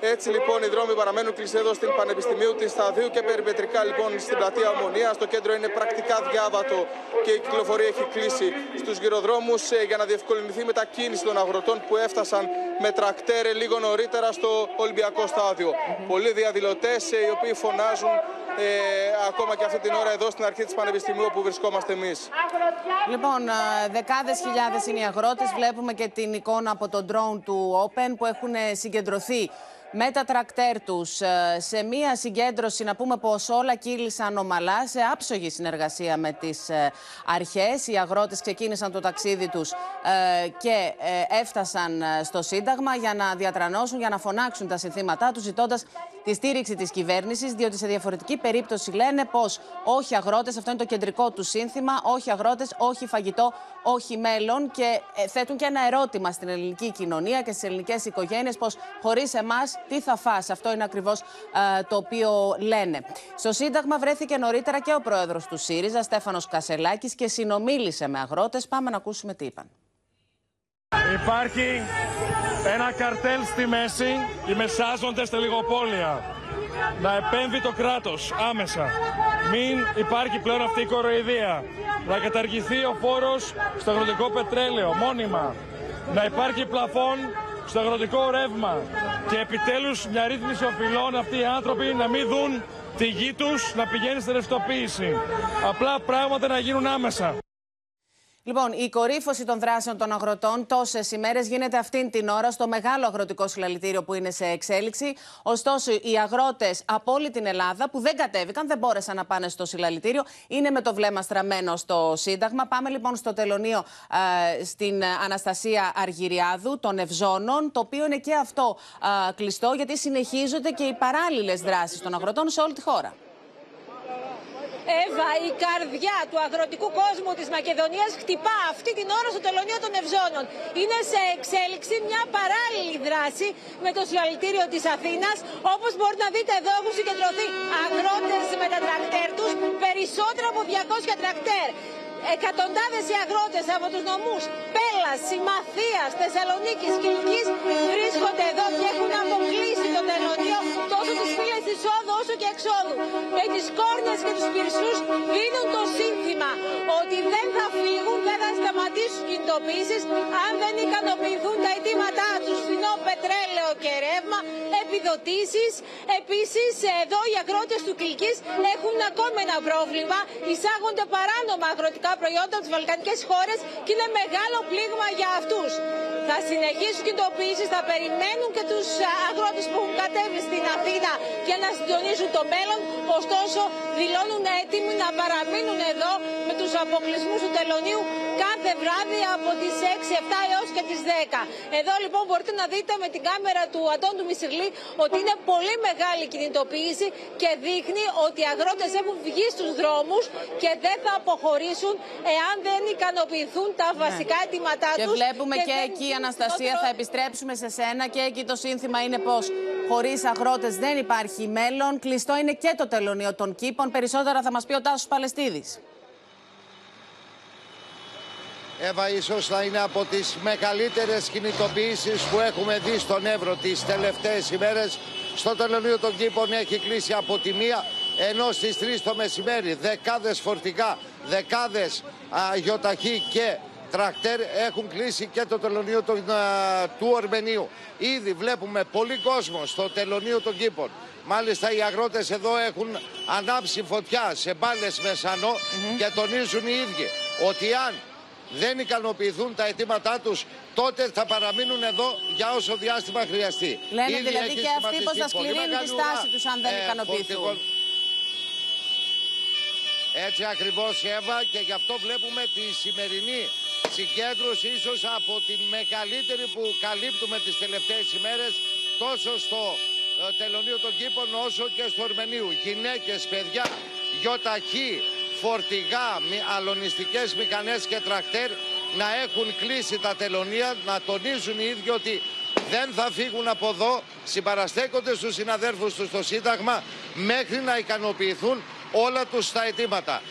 Έτσι λοιπόν οι δρόμοι παραμένουν κλειστοί εδώ στην Πανεπιστημίου της Σταδίου και περιπετρικά λοιπόν στην πλατεία Ομονίας. Το κέντρο είναι πρακτικά διάβατο και η κυκλοφορία έχει κλείσει στους γυροδρόμους για να διευκολυνθεί η μετακίνηση των αγροτών που έφτασαν με τρακτέρε λίγο νωρίτερα στο Ολυμπιακό Στάδιο. Πολλοί διαδηλωτές οι οποίοι φωνάζουν ε, ακόμα και αυτή την ώρα εδώ στην αρχή της Πανεπιστημίου όπου βρισκόμαστε εμείς. Λοιπόν, δεκάδες χιλιάδες είναι οι αγρότες. Βλέπουμε και την εικόνα από το drone του Open που έχουν συγκεντρωθεί με τα τρακτέρ τους σε μία συγκέντρωση να πούμε πως όλα κύλησαν ομαλά σε άψογη συνεργασία με τις αρχές. Οι αγρότες ξεκίνησαν το ταξίδι τους και έφτασαν στο Σύνταγμα για να διατρανώσουν, για να φωνάξουν τα συνθήματά τους ζητώντας τη στήριξη της κυβέρνησης, διότι σε διαφορετική περίπτωση λένε πως όχι αγρότες, αυτό είναι το κεντρικό του σύνθημα, όχι αγρότες, όχι φαγητό, όχι μέλλον. Και θέτουν και ένα ερώτημα στην ελληνική κοινωνία και στις ελληνικές οικογένειες, πως χωρίς εμάς τι θα φας. Αυτό είναι ακριβώς το οποίο λένε. Στο Σύνταγμα βρέθηκε νωρίτερα και ο πρόεδρος του ΣΥΡΙΖΑ, Στέφανος Κασελάκης, και συνομίλησε με αγρότες. Πάμε να ακούσουμε τι είπαν. Υπάρχει ένα καρτέλ στη μέση, οι μεσάζοντες στα λιγοπόλια. Να επέμβει το κράτος άμεσα. Μην υπάρχει πλέον αυτή η κοροϊδία. Να καταργηθεί ο φόρος στο αγροτικό πετρέλαιο, μόνιμα. να υπάρχει πλαφόν στο αγροτικό ρεύμα και επιτέλους μια ρύθμιση οφειλών αυτοί οι άνθρωποι να μην δουν τη γη τους να πηγαίνει στη ρευστοποίηση. Απλά πράγματα να γίνουν άμεσα. Λοιπόν, η κορύφωση των δράσεων των αγροτών τόσες ημέρες γίνεται αυτήν την ώρα στο μεγάλο αγροτικό συλλαλητήριο που είναι σε εξέλιξη. Ωστόσο, οι αγρότες από όλη την Ελλάδα που δεν κατέβηκαν, δεν μπόρεσαν να πάνε στο συλλαλητήριο, είναι με το βλέμμα στραμμένο στο Σύνταγμα. Πάμε λοιπόν στο τελωνίο ε, στην Αναστασία Αργυριάδου των Ευζώνων, το οποίο είναι και αυτό ε, κλειστό, γιατί συνεχίζονται και οι παράλληλες δράσεις των αγροτών σε όλη τη χώρα. Εύα, η καρδιά του αγροτικού κόσμου της Μακεδονίας χτυπά αυτή την ώρα στο τελωνίο των Ευζώνων. Είναι σε εξέλιξη μια παράλληλη δράση με το συλλαλητήριο της Αθήνας. Όπως μπορείτε να δείτε εδώ έχουν συγκεντρωθεί αγρότες με τα τρακτέρ τους, περισσότερο από 200 τρακτέρ. Εκατοντάδες οι αγρότες από τους νομούς Πέλας, Συμμαθίας, Θεσσαλονίκης, Κιλκής βρίσκονται εδώ και έχουν αποκλείσει το τελωνίο τόσο τις φύλες εισόδου όσο και εξόδου. Με τις κόρνες και τους πυρσούς δίνουν το σύνθημα ότι δεν θα φύγουν, δεν θα σταματήσουν κινητοποιήσεις αν δεν ικανοποιηθούν τα αιτήματά τους. Φθηνό πετρέλαιο και ρεύμα, επιδοτήσεις. Επίσης εδώ οι αγρότες του Κιλκής έχουν ακόμη ένα πρόβλημα. Εισάγονται παράνομα αγροτικά προϊόντα από τις βαλκανικές χώρες και είναι μεγάλο πλήγμα για αυτούς. Θα συνεχίσουν κινητοποιήσεις, θα περιμένουν και τους αγρότες που έχουν κατέβει στην Αθήνα για να συντονίσουν το μέλλον. Ωστόσο δηλώνουν έτοιμοι να παραμείνουν εδώ με τους αποκλεισμούς του τελωνίου κάθε βράδυ από τις 6, 7 έως και τις 10. Εδώ λοιπόν μπορείτε να δείτε με την κάμερα του Αντώνου Μισηρλή ότι είναι πολύ μεγάλη κινητοποίηση και δείχνει ότι οι αγρότες έχουν βγει στους δρόμους και δεν θα αποχωρήσουν εάν δεν ικανοποιηθούν τα Ναι. βασικά αιτήματά Και τους. βλέπουμε και, δεν εκεί, είναι Αναστασία, θα επιστρέψουμε σε σένα και εκεί το σύνθημα είναι πως χωρίς αγρότες δεν υπάρχει μέλλον. Κλειστό είναι και το τελωνίο των κήπων. Περισσότερα θα μας πει ο Τάσος Παλαιστίδης. Εύα, ίσως θα είναι από τις μεγαλύτερες κινητοποιήσεις που έχουμε δει στον Εύρο τις τελευταίες ημέρες. Στο τελωνίο των κήπων έχει κλείσει από τη μία, ενώ στις 3 το μεσημέρι δεκάδες φορτηγά, δεκάδες α, γιοταχή και τρακτέρ έχουν κλείσει και το τελωνίο των, α, του Ορμενίου. Ήδη βλέπουμε πολύ κόσμο στο τελωνίο των κήπων. Μάλιστα οι αγρότες εδώ έχουν ανάψει φωτιά σε μπάλες μεσανό και τονίζουν οι ίδιοι ότι αν δεν ικανοποιηθούν τα αιτήματά τους, τότε θα παραμείνουν εδώ για όσο διάστημα χρειαστεί. Λένε Ήδη δηλαδή έχει και αυτοί πως θα σχηματιστεί πολύ σκληρύνουν τη μεγάλη στάση ουρά, τους αν δεν ε, ικανοποιηθούν. φορτηγών. Έτσι ακριβώς Εύα και γι' αυτό βλέπουμε τη σημερινή συγκέντρωση ίσως από τη μεγαλύτερη που καλύπτουμε τις τελευταίες ημέρες τόσο στο ε, τελωνίο των κήπων όσο και στο Ορμενίου. Γυναίκες, παιδιά, γιοταχή, φορτηγά, μη- αλωνιστικές μηχανές και τρακτέρ να έχουν κλείσει τα τελωνία, να τονίζουν οι ίδιοι ότι δεν θα φύγουν από εδώ, συμπαραστέκονται στους συναδέρφους τους στο Σύνταγμα μέχρι να ικανοποιηθούν όλα τους τα αιτήματα.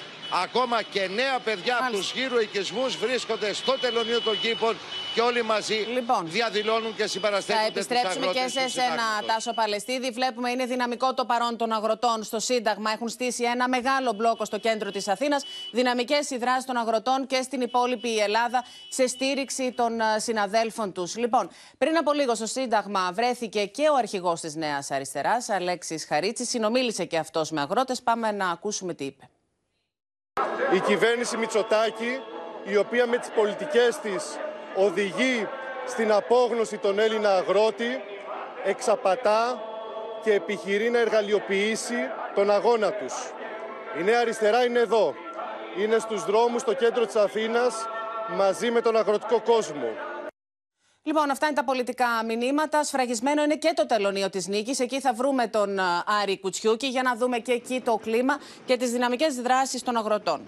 Ακόμα και νέα παιδιά από τους γύρω οικισμούς βρίσκονται στο τελωνίο των κήπων και όλοι μαζί διαδηλώνουν και Θα συμπαραστέκονται τους επιστρέψουμε και αγρότες σε τους σένα, Συντάγματος. Τάσο Παλαιστίδη. Βλέπουμε είναι δυναμικό το παρόν των αγροτών στο Σύνταγμα. Έχουν στήσει ένα μεγάλο μπλόκο στο κέντρο της Αθήνας. Δυναμικές οι δράσει των αγροτών και στην υπόλοιπη Ελλάδα σε στήριξη των ε, συναδέλφων τους. Λοιπόν, πριν από λίγο στο Σύνταγμα βρέθηκε και ο αρχηγός της Νέας Αριστεράς, Αλέξης Χαρίτσης. Συνομίλησε και αυτός με αγρότες. Πάμε να ακούσουμε τι είπε. η κυβέρνηση Μητσοτάκη, η οποία με τις πολιτικές της οδηγεί στην απόγνωση των Έλληνα αγρότη, εξαπατά και επιχειρεί να εργαλειοποιήσει τον αγώνα τους. Η Νέα Αριστερά είναι εδώ. Είναι στους δρόμους στο κέντρο της Αθήνας μαζί με τον αγροτικό κόσμο. Λοιπόν, αυτά είναι τα πολιτικά μηνύματα. Σφραγισμένο είναι και το τελωνίο της νίκης. Εκεί θα βρούμε τον α, Άρη Κουτσιούκη για να δούμε και εκεί το κλίμα και τις δυναμικές δράσεις των αγροτών.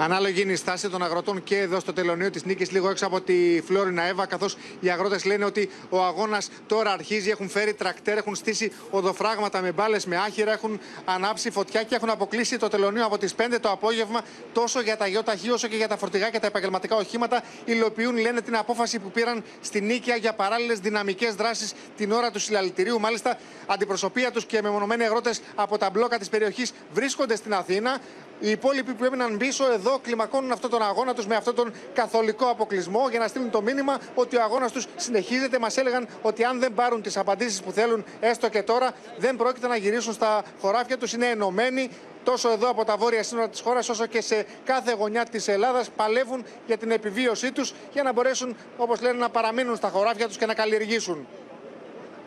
Ανάλογη είναι η στάση των αγροτών και εδώ στο τελωνίο της Νίκης, λίγο έξω από τη Φλόρινα Εύα, καθώς οι αγρότες λένε ότι ο αγώνας τώρα αρχίζει. Έχουν φέρει τρακτέρ, έχουν στήσει οδοφράγματα με μπάλες, με άχυρα, έχουν ανάψει φωτιά και έχουν αποκλείσει το τελωνίο από τις 5 το απόγευμα τόσο για τα ΙΟΤΑΧΗ όσο και για τα φορτηγά και τα επαγγελματικά οχήματα. Υλοποιούν, λένε, την απόφαση που πήραν στη Νίκαια για παράλληλες δυναμικές δράσεις την ώρα του συλλαλητηρίου. Μάλιστα, αντιπροσωπεία τους και μεμονωμένοι αγρότες από τα μπλόκα της περιοχής βρίσκονται στην Αθήνα. Οι υπόλοιποι που έμειναν πίσω εδώ κλιμακώνουν αυτόν τον αγώνα τους με αυτόν τον καθολικό αποκλεισμό για να στείλουν το μήνυμα ότι ο αγώνας τους συνεχίζεται. Μας έλεγαν ότι αν δεν πάρουν τις απαντήσεις που θέλουν έστω και τώρα, δεν πρόκειται να γυρίσουν στα χωράφια τους. Είναι ενωμένοι τόσο εδώ από τα βόρεια σύνορα της χώρας, όσο και σε κάθε γωνιά της Ελλάδας. Παλεύουν για την επιβίωσή τους για να μπορέσουν, όπως λένε, να παραμείνουν στα χωράφια τους και να καλλιεργήσουν.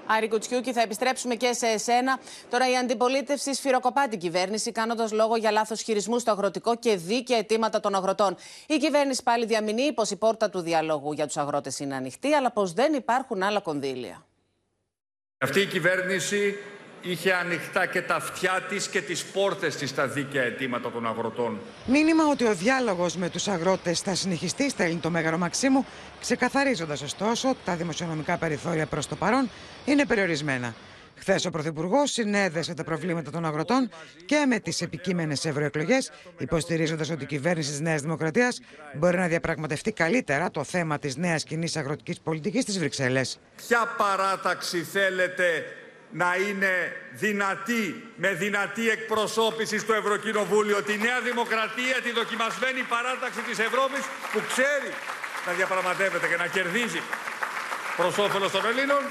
Άρη Κουτσιούκη, θα επιστρέψουμε και σε εσένα. Τώρα η αντιπολίτευση σφυροκοπά την κυβέρνηση, κάνοντας λόγο για λάθος χειρισμούς στο αγροτικό και δίκαια αιτήματα των αγροτών. Η κυβέρνηση πάλι διαμηνύει πως η πόρτα του διαλόγου για τους αγρότες είναι ανοιχτή, αλλά πως δεν υπάρχουν άλλα κονδύλια. Αυτή η κυβέρνηση είχε ανοιχτά και τα αυτιά της και τις πόρτες της στα δίκαια αιτήματα των αγροτών. Μήνυμα ότι ο διάλογος με τους αγρότες θα συνεχιστεί, στέλνει το Μέγαρο Μαξίμου, ξεκαθαρίζοντας ωστόσο ότι τα δημοσιονομικά περιθώρια προς το παρόν είναι περιορισμένα. Χθες ο Πρωθυπουργός συνέδεσε τα προβλήματα των αγροτών και με τις επικείμενες ευρωεκλογές, υποστηρίζοντας ότι η κυβέρνηση της Νέας Δημοκρατίας μπορεί να διαπραγματευτεί καλύτερα το θέμα της νέας κοινής αγροτικής πολιτικής στις Βρυξέλλες. Ποια παράταξη θέλετε να είναι δυνατή, με δυνατή εκπροσώπηση στο Ευρωκοινοβούλιο τη Νέα Δημοκρατία, τη δοκιμασμένη παράταξη της Ευρώπης που ξέρει να διαπραγματεύεται και να κερδίζει προς όφελος των Ελλήνων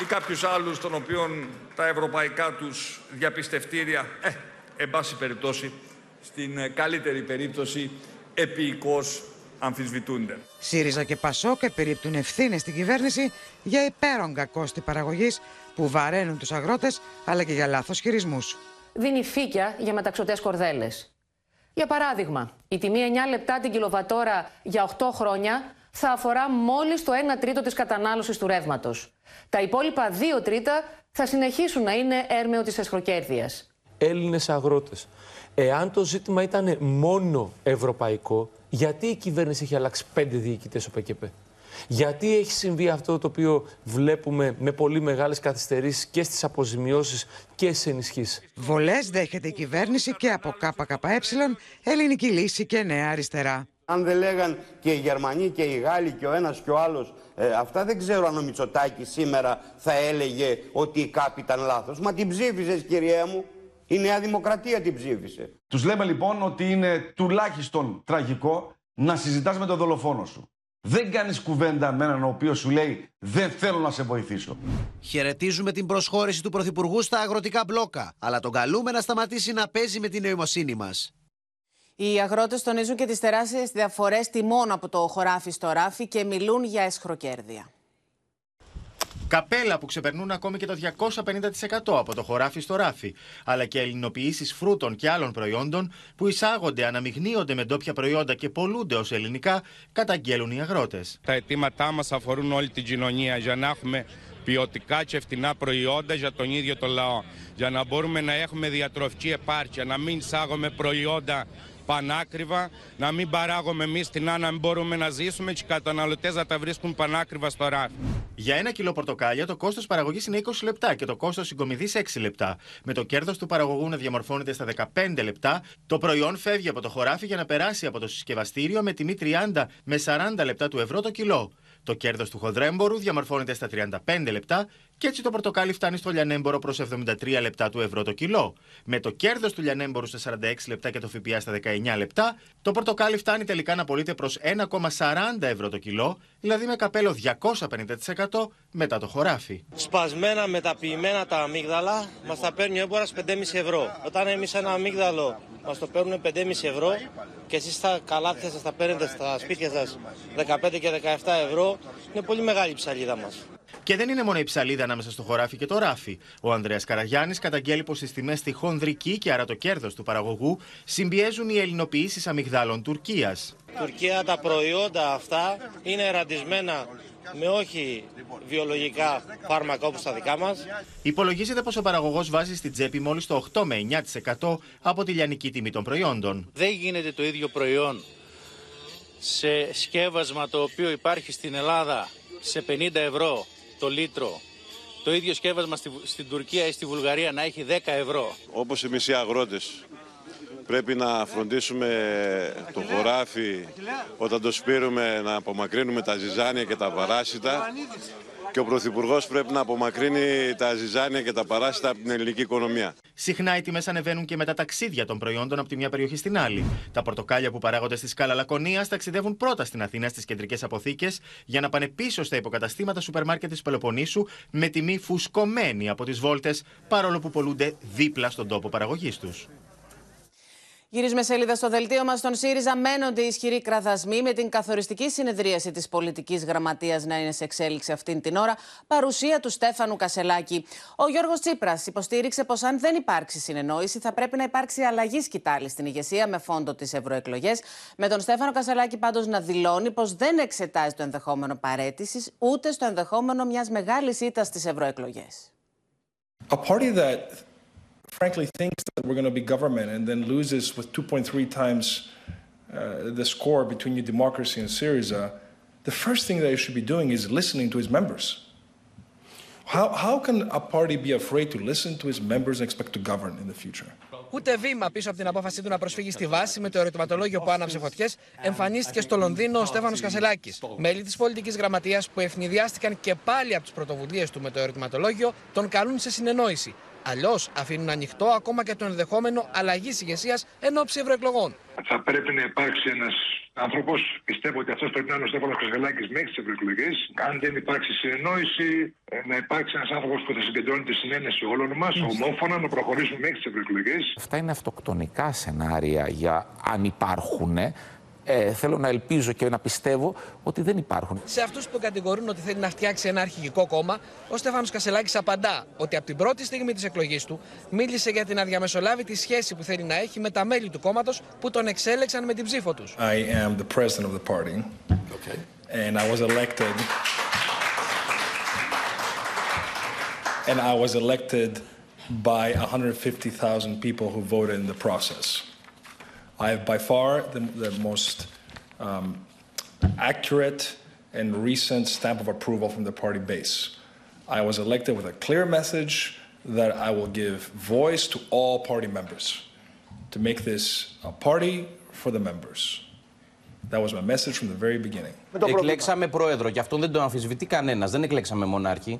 ή κάποιους άλλους των οποίων τα ευρωπαϊκά τους διαπιστευτήρια, ε, εν πάση περιπτώσει, στην ε, καλύτερη περίπτωση επίοικος αμφισβητούνται. ΣΥΡΙΖΑ και ΠΑΣΟΚ επιρρύπτουν ευθύνες στην κυβέρνηση για υπέρογκα κόστη παραγωγής που βαραίνουν τους αγρότες αλλά και για λάθος χειρισμούς. Δίνει φύκια για μεταξωτές κορδέλες. Για παράδειγμα, η τιμή 9 λεπτά την κιλοβατόρα για 8 χρόνια θα αφορά μόλις το 1 τρίτο της κατανάλωσης του ρεύματος. Τα υπόλοιπα 2 τρίτα θα συνεχίσουν να είναι έρμεο της εσχροκέρδειας. Έλληνες αγρότες. Εάν το ζήτημα ήταν μόνο ευρωπαϊκό, γιατί η κυβέρνηση έχει αλλάξει πέντε διοικητές στο ΠΚΠ. Γιατί έχει συμβεί αυτό το οποίο βλέπουμε με πολύ μεγάλες καθυστερήσεις και στις αποζημιώσεις και στις ενισχύσεις; Βολές δέχεται η κυβέρνηση και από ΚΚΕ, ελληνική λύση και νέα αριστερά. Αν δεν λέγαν και οι Γερμανοί και οι Γάλλοι και ο ένας και ο άλλος ε, αυτά δεν ξέρω αν ο Μητσοτάκη σήμερα θα έλεγε ότι η ΚΑΠ ήταν λάθος. Μα την ψήφισες κυρία μου. Η Νέα Δημοκρατία την ψήφισε. Τους λέμε λοιπόν ότι είναι τουλάχιστον τραγικό να συζητάς με τον δολοφόνο σου. Δεν κάνεις κουβέντα με έναν ο οποίος σου λέει Δεν θέλω να σε βοηθήσω. Χαιρετίζουμε την προσχώρηση του Πρωθυπουργού στα αγροτικά μπλόκα, αλλά τον καλούμε να σταματήσει να παίζει με την νοημοσύνη μας. Οι αγρότες τονίζουν και τις τεράστιες διαφορές τιμών από το χωράφι στο ράφι και μιλούν για εσχροκέρδεια. Καπέλα που ξεπερνούν ακόμη και το 250% από το χωράφι στο ράφι, αλλά και ελληνοποιήσεις φρούτων και άλλων προϊόντων που εισάγονται, αναμειγνύονται με ντόπια προϊόντα και πολλούνται ως ελληνικά, καταγγέλουν οι αγρότες. Τα αιτήματά μας αφορούν όλη την κοινωνία για να έχουμε ποιοτικά και φτηνά προϊόντα για τον ίδιο το λαό. Για να μπορούμε να έχουμε διατροφική επάρκεια, να μην εισάγουμε προϊόντα πανάκριβα, να μην παράγουμε εμείς την άνα, να μην μπορούμε να ζήσουμε και οι καταναλωτές να τα βρίσκουν πανάκριβα στο ράφι. Για ένα κιλό πορτοκάλια το κόστος παραγωγής είναι 20 λεπτά και το κόστος συγκομιδής 6 λεπτά. Με το κέρδος του παραγωγού να διαμορφώνεται στα 15 λεπτά, το προϊόν φεύγει από το χωράφι για να περάσει από το συσκευαστήριο με τιμή 30 με 40 λεπτά του ευρώ το κιλό. Το κέρδος του χοντρέμπορου διαμορφώνεται στα 35 λεπτά και έτσι το πορτοκάλι φτάνει στο λιανέμπορο προς 73 λεπτά του ευρώ το κιλό. Με το κέρδος του λιανέμπορου στα 46 λεπτά και το ΦΠΑ στα 19 λεπτά, το πορτοκάλι φτάνει τελικά να πωλείται προς 1,40 ευρώ το κιλό, δηλαδή με καπέλο 250% μετά το χωράφι. Σπασμένα μεταποιημένα τα αμύγδαλα μας τα παίρνει ο έμπορας 5,5 ευρώ. Όταν εμείς ένα αμύγδαλο μας το παίρνουν 5,5 ευρώ και εσείς τα καλάθια σας τα παίρνετε στα σπίτια σας 15 και 17 ευρώ, είναι πολύ μεγάλη η ψαλίδα μας. Και δεν είναι μόνο η ψαλίδα ανάμεσα στο χωράφι και το ράφι. Ο Ανδρέας Καραγιάννης καταγγέλει πως τι τιμές στη χονδρική και άρα το κέρδος του παραγωγού συμπιέζουν οι ελληνοποιήσεις αμυγδάλων Τουρκίας. Τουρκία τα προϊόντα αυτά είναι ραντισμένα με όχι βιολογικά φάρμακα όπως τα δικά μας. Υπολογίζεται πως ο παραγωγός βάζει στην τσέπη μόλις το 8 με 9% από τη λιανική τιμή των προϊόντων. Δεν γίνεται το ίδιο προϊόν σε σκεύασμα το οποίο υπάρχει στην Ελλάδα σε 50 ευρώ το λίτρο το ίδιο σκεύασμα στη, στην Τουρκία ή στη Βουλγαρία να έχει 10 ευρώ. Όπως εμείς οι αγρότες πρέπει να φροντίσουμε το χωράφι όταν το σπείρουμε να απομακρύνουμε τα ζυζάνια και τα παράσιτα και ο Πρωθυπουργός πρέπει να απομακρύνει τα ζυζάνια και τα παράσιτα από την ελληνική οικονομία. Συχνά οι τιμές ανεβαίνουν και με τα ταξίδια των προϊόντων από τη μια περιοχή στην άλλη. Τα πορτοκάλια που παράγονται στη σκάλα Λακωνίας ταξιδεύουν πρώτα στην Αθήνα στις κεντρικές αποθήκες για να πάνε πίσω στα υποκαταστήματα σούπερ μάρκετ της Πελοποννήσου με τιμή φουσκωμένη από τις βόλτες, παρόλο που πολλούνται δίπλα στον τόπο παραγωγής τους. Γυρίζουμε σελίδα στο δελτίο μας. Στον ΣΥΡΙΖΑ μένονται ισχυροί κραδασμοί με την καθοριστική συνεδρίαση της πολιτικής γραμματείας να είναι σε εξέλιξη αυτήν την ώρα. Παρουσία του Στέφανου Κασελάκη. Ο Γιώργος Τσίπρας υποστήριξε πως αν δεν υπάρξει συνεννόηση, θα πρέπει να υπάρξει αλλαγή σκητάλη στην ηγεσία με φόντο τις ευρωεκλογές. Με τον Στέφανο Κασελάκη πάντως να δηλώνει πως δεν εξετάζει το ενδεχόμενο παρέτησης ούτε στο ενδεχόμενο μιας μεγάλης ήττας στις ευρωεκλογές. A party that frankly thinks that we're going to be government and then loses with 2.3 times uh, the score between New Democracy and Syriza, the first thing that you should be doing is listening to his members. How, how can a party be afraid to listen to his members and expect to govern in the future? Ούτε βήμα πίσω από την απόφαση του να προσφύγει στη βάση με το ερωτηματολόγιο που άναψε φωτιέ, εμφανίστηκε στο Λονδίνο ο Στέφανο Κασελάκη. Μέλη τη πολιτική γραμματεία που ευνηδιάστηκαν και πάλι από τι πρωτοβουλίε του με το ερωτηματολόγιο τον καλούν σε συνεννόηση. Αλλιώς αφήνουν ανοιχτό ακόμα και το ενδεχόμενο αλλαγή ηγεσίας εν ώψη ευρωεκλογών. Θα πρέπει να υπάρξει ένας άνθρωπος, πιστεύω ότι αυτός πρέπει να είναι ο Στέφανος Κασελάκη μέχρι τις ευρωεκλογές. Αν δεν υπάρξει συνεννόηση, ε, να υπάρξει ένας άνθρωπος που θα συγκεντρώνει τη συνένεση όλων μας, ομόφωνα, να προχωρήσουμε μέχρι τις ευρωεκλογές. Αυτά είναι αυτοκτονικά σενάρια για αν υπάρχουν ε, θέλω να ελπίζω και να πιστεύω ότι δεν υπάρχουν. Σε αυτούς που κατηγορούν ότι θέλει να φτιάξει ένα αρχηγικό κόμμα, ο Στέφανο Κασελάκης απαντά ότι από την πρώτη στιγμή της εκλογής του μίλησε για την αδιαμεσολάβητη σχέση που θέλει να έχει με τα μέλη του κόμματος που τον εξέλεξαν με την ψήφο τους. I am the president of the party. Okay. And I was elected. And I was elected by 150,000 people who voted in the process. I have by far the, the most um, accurate and recent stamp of approval from the party base. I was elected with a clear message that I will give voice to all party members to make this a party for the members. That was my message from the very beginning. Εκλέξαμε πρόεδρο και αυτό δεν το αμφισβητεί κανένα. Δεν εκλέξαμε μονάρχη.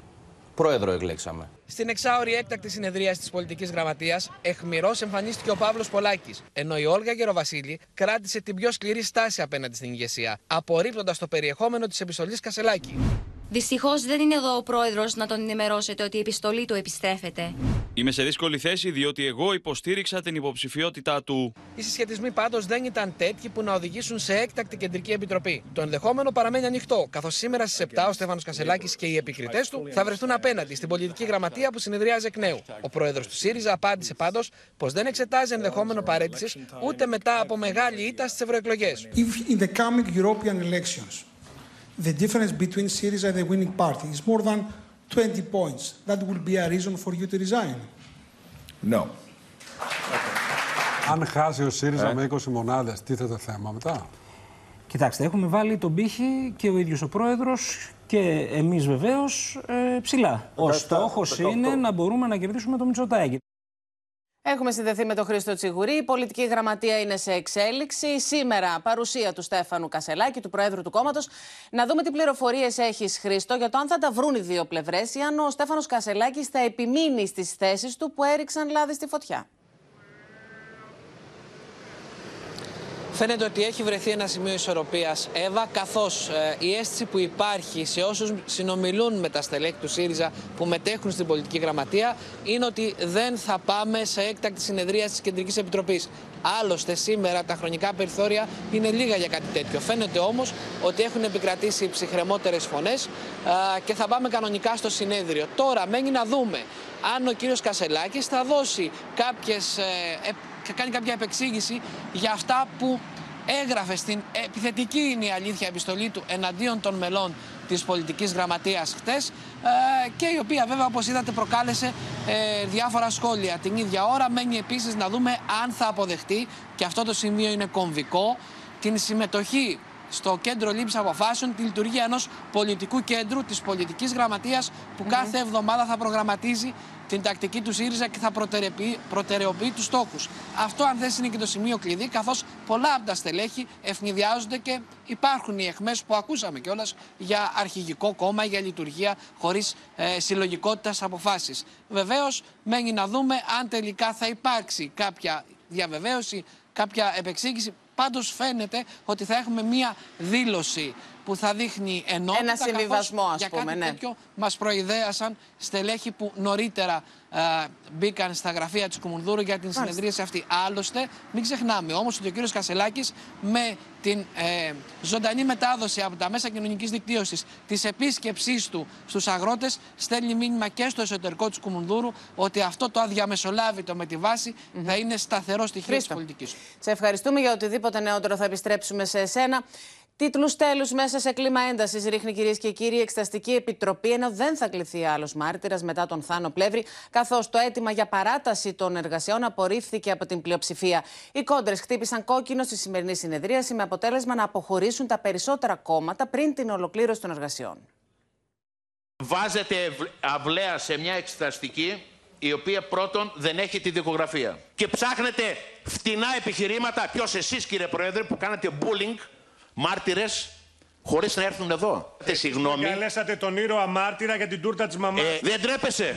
Πρόεδρο εκλέξαμε. Στην εξάωρη έκτακτη συνεδρία της πολιτικής γραμματείας, εχμηρός εμφανίστηκε ο Παύλος Πολάκης, ενώ η Όλγα Γεροβασίλη κράτησε την πιο σκληρή στάση απέναντι στην ηγεσία, απορρίπτοντας το περιεχόμενο της επιστολής Κασελάκη. Δυστυχώς δεν είναι εδώ ο πρόεδρος να τον ενημερώσετε ότι η επιστολή του επιστρέφεται. Είμαι σε δύσκολη θέση διότι εγώ υποστήριξα την υποψηφιότητά του. Οι συσχετισμοί πάντως δεν ήταν τέτοιοι που να οδηγήσουν σε έκτακτη κεντρική επιτροπή. Το ενδεχόμενο παραμένει ανοιχτό, καθώς σήμερα στις 7 ο Στέφανος Κασελάκης και οι επικριτές του θα βρεθούν απέναντι στην πολιτική γραμματεία που συνεδριάζει εκ νέου. Ο πρόεδρος του ΣΥΡΙΖΑ απάντησε πάντως πως δεν εξετάζει ενδεχόμενο παρέτησης ούτε μετά από μεγάλη ήττα στις ευρωεκλογές. In the coming European elections, the difference between Syriza and the winning party is more than 20 points. That will be a reason for you to resign. No. Αν χάσει ο ΣΥΡΙΖΑ με 20 μονάδες, τίθεται θέμα μετά; Κοιτάξτε, έχουμε βάλει τον πύχη και ο ίδιος ο πρόεδρος και εμείς βεβαίως ε, ψηλά. Ο στόχος είναι να μπορούμε να κερδίσουμε το Μητσοτάκη. Έχουμε συνδεθεί με τον Χρήστο Τσιγουρή. Η πολιτική γραμματεία είναι σε εξέλιξη. Σήμερα παρουσία του Στέφανου Κασελάκη, του Προέδρου του κόμματος. Να δούμε τι πληροφορίες έχεις, Χρήστο, για το αν θα τα βρουν οι δύο πλευρές ή αν ο Στέφανος Κασελάκης θα επιμείνει στις θέσεις του που έριξαν λάδι στη φωτιά. Φαίνεται ότι έχει βρεθεί ένα σημείο ισορροπίας, Εύα, καθώς ε, η αίσθηση που υπάρχει σε όσους συνομιλούν με τα στελέχη του ΣΥΡΙΖΑ που μετέχουν στην πολιτική γραμματεία είναι ότι δεν θα πάμε σε έκτακτη συνεδρία της Κεντρικής Επιτροπής. Άλλωστε, σήμερα τα χρονικά περιθώρια είναι λίγα για κάτι τέτοιο. Φαίνεται όμως ότι έχουν επικρατήσει ψυχρεμότερες φωνές και θα πάμε κανονικά στο συνέδριο. Τώρα, μένει να δούμε αν ο κύριος Κασελάκης θα δώσει κάποιες, ε, θα κάνει κάποια επεξήγηση για αυτά που έγραφε στην επιθετική είναι η αλήθεια επιστολή του εναντίον των μελών της πολιτικής γραμματείας χτες και η οποία βέβαια όπως είδατε προκάλεσε ε, διάφορα σχόλια. Την ίδια ώρα μένει επίσης να δούμε αν θα αποδεχτεί και αυτό το σημείο είναι κομβικό την συμμετοχή στο κέντρο λήψης αποφάσεων τη λειτουργία ενός πολιτικού κέντρου, της πολιτικής γραμματείας, που κάθε εβδομάδα θα προγραμματίζει την τακτική του ΣΥΡΙΖΑ και θα προτεραιοποιεί, προτεραιοποιεί τους στόχους. Αυτό, αν δεν είναι και το σημείο κλειδί, καθώς πολλά από τα στελέχη ευνηδιάζονται και υπάρχουν οι εχμέ που ακούσαμε κιόλας για αρχηγικό κόμμα, για λειτουργία χωρίς ε, συλλογικότητας αποφάσεις. Βεβαίως, μένει να δούμε αν τελικά θα υπάρξει κάποια διαβεβαίωση, κάποια επεξήγηση. Πάντως φαίνεται ότι θα έχουμε μία δήλωση που θα δείχνει ενότητα. Ένα συμβιβασμό, καθώς ας για πούμε, κάτι ναι. τέτοιο μας προειδέασαν στελέχη που νωρίτερα ε, μπήκαν στα γραφεία της Κουμουνδούρου για την συνεδρίαση αυτή. Άλλωστε, μην ξεχνάμε όμως ότι ο κύριος Κασελάκης με την ε, ζωντανή μετάδοση από τα μέσα κοινωνικής δικτύωσης της επίσκεψής του στους αγρότες στέλνει μήνυμα και στο εσωτερικό της Κουμουνδούρου ότι αυτό το αδιαμεσολάβητο με τη βάση θα είναι σταθερό στοιχείο της Χρήστο. πολιτικής του. Σε ευχαριστούμε για οτιδήποτε νεότερο θα επιστρέψουμε σε εσένα. Τίτλους τέλους μέσα σε κλίμα έντασης ρίχνει κυρίες και κύριοι η Εξεταστική Επιτροπή, ενώ δεν θα κληθεί άλλος μάρτυρας μετά τον Θάνο Πλεύρη, καθώς το αίτημα για παράταση των εργασιών απορρίφθηκε από την πλειοψηφία. Οι κόντρες χτύπησαν κόκκινο στη σημερινή συνεδρίαση με αποτέλεσμα να αποχωρήσουν τα περισσότερα κόμματα πριν την ολοκλήρωση των εργασιών. Βάζετε ευλ- αυλαία σε μια εξεταστική η οποία πρώτον δεν έχει τη δικογραφία. Και ψάχνετε φτηνά επιχειρήματα, ποιος εσείς κύριε Πρόεδρε που κάνετε bullying, μάρτυρες, χωρίς να έρθουν εδώ. Ε, συγγνώμη, Καλέσατε τον ήρωα μάρτυρα για την τούρτα της μαμάς. ε, δεν τρέπεσαι.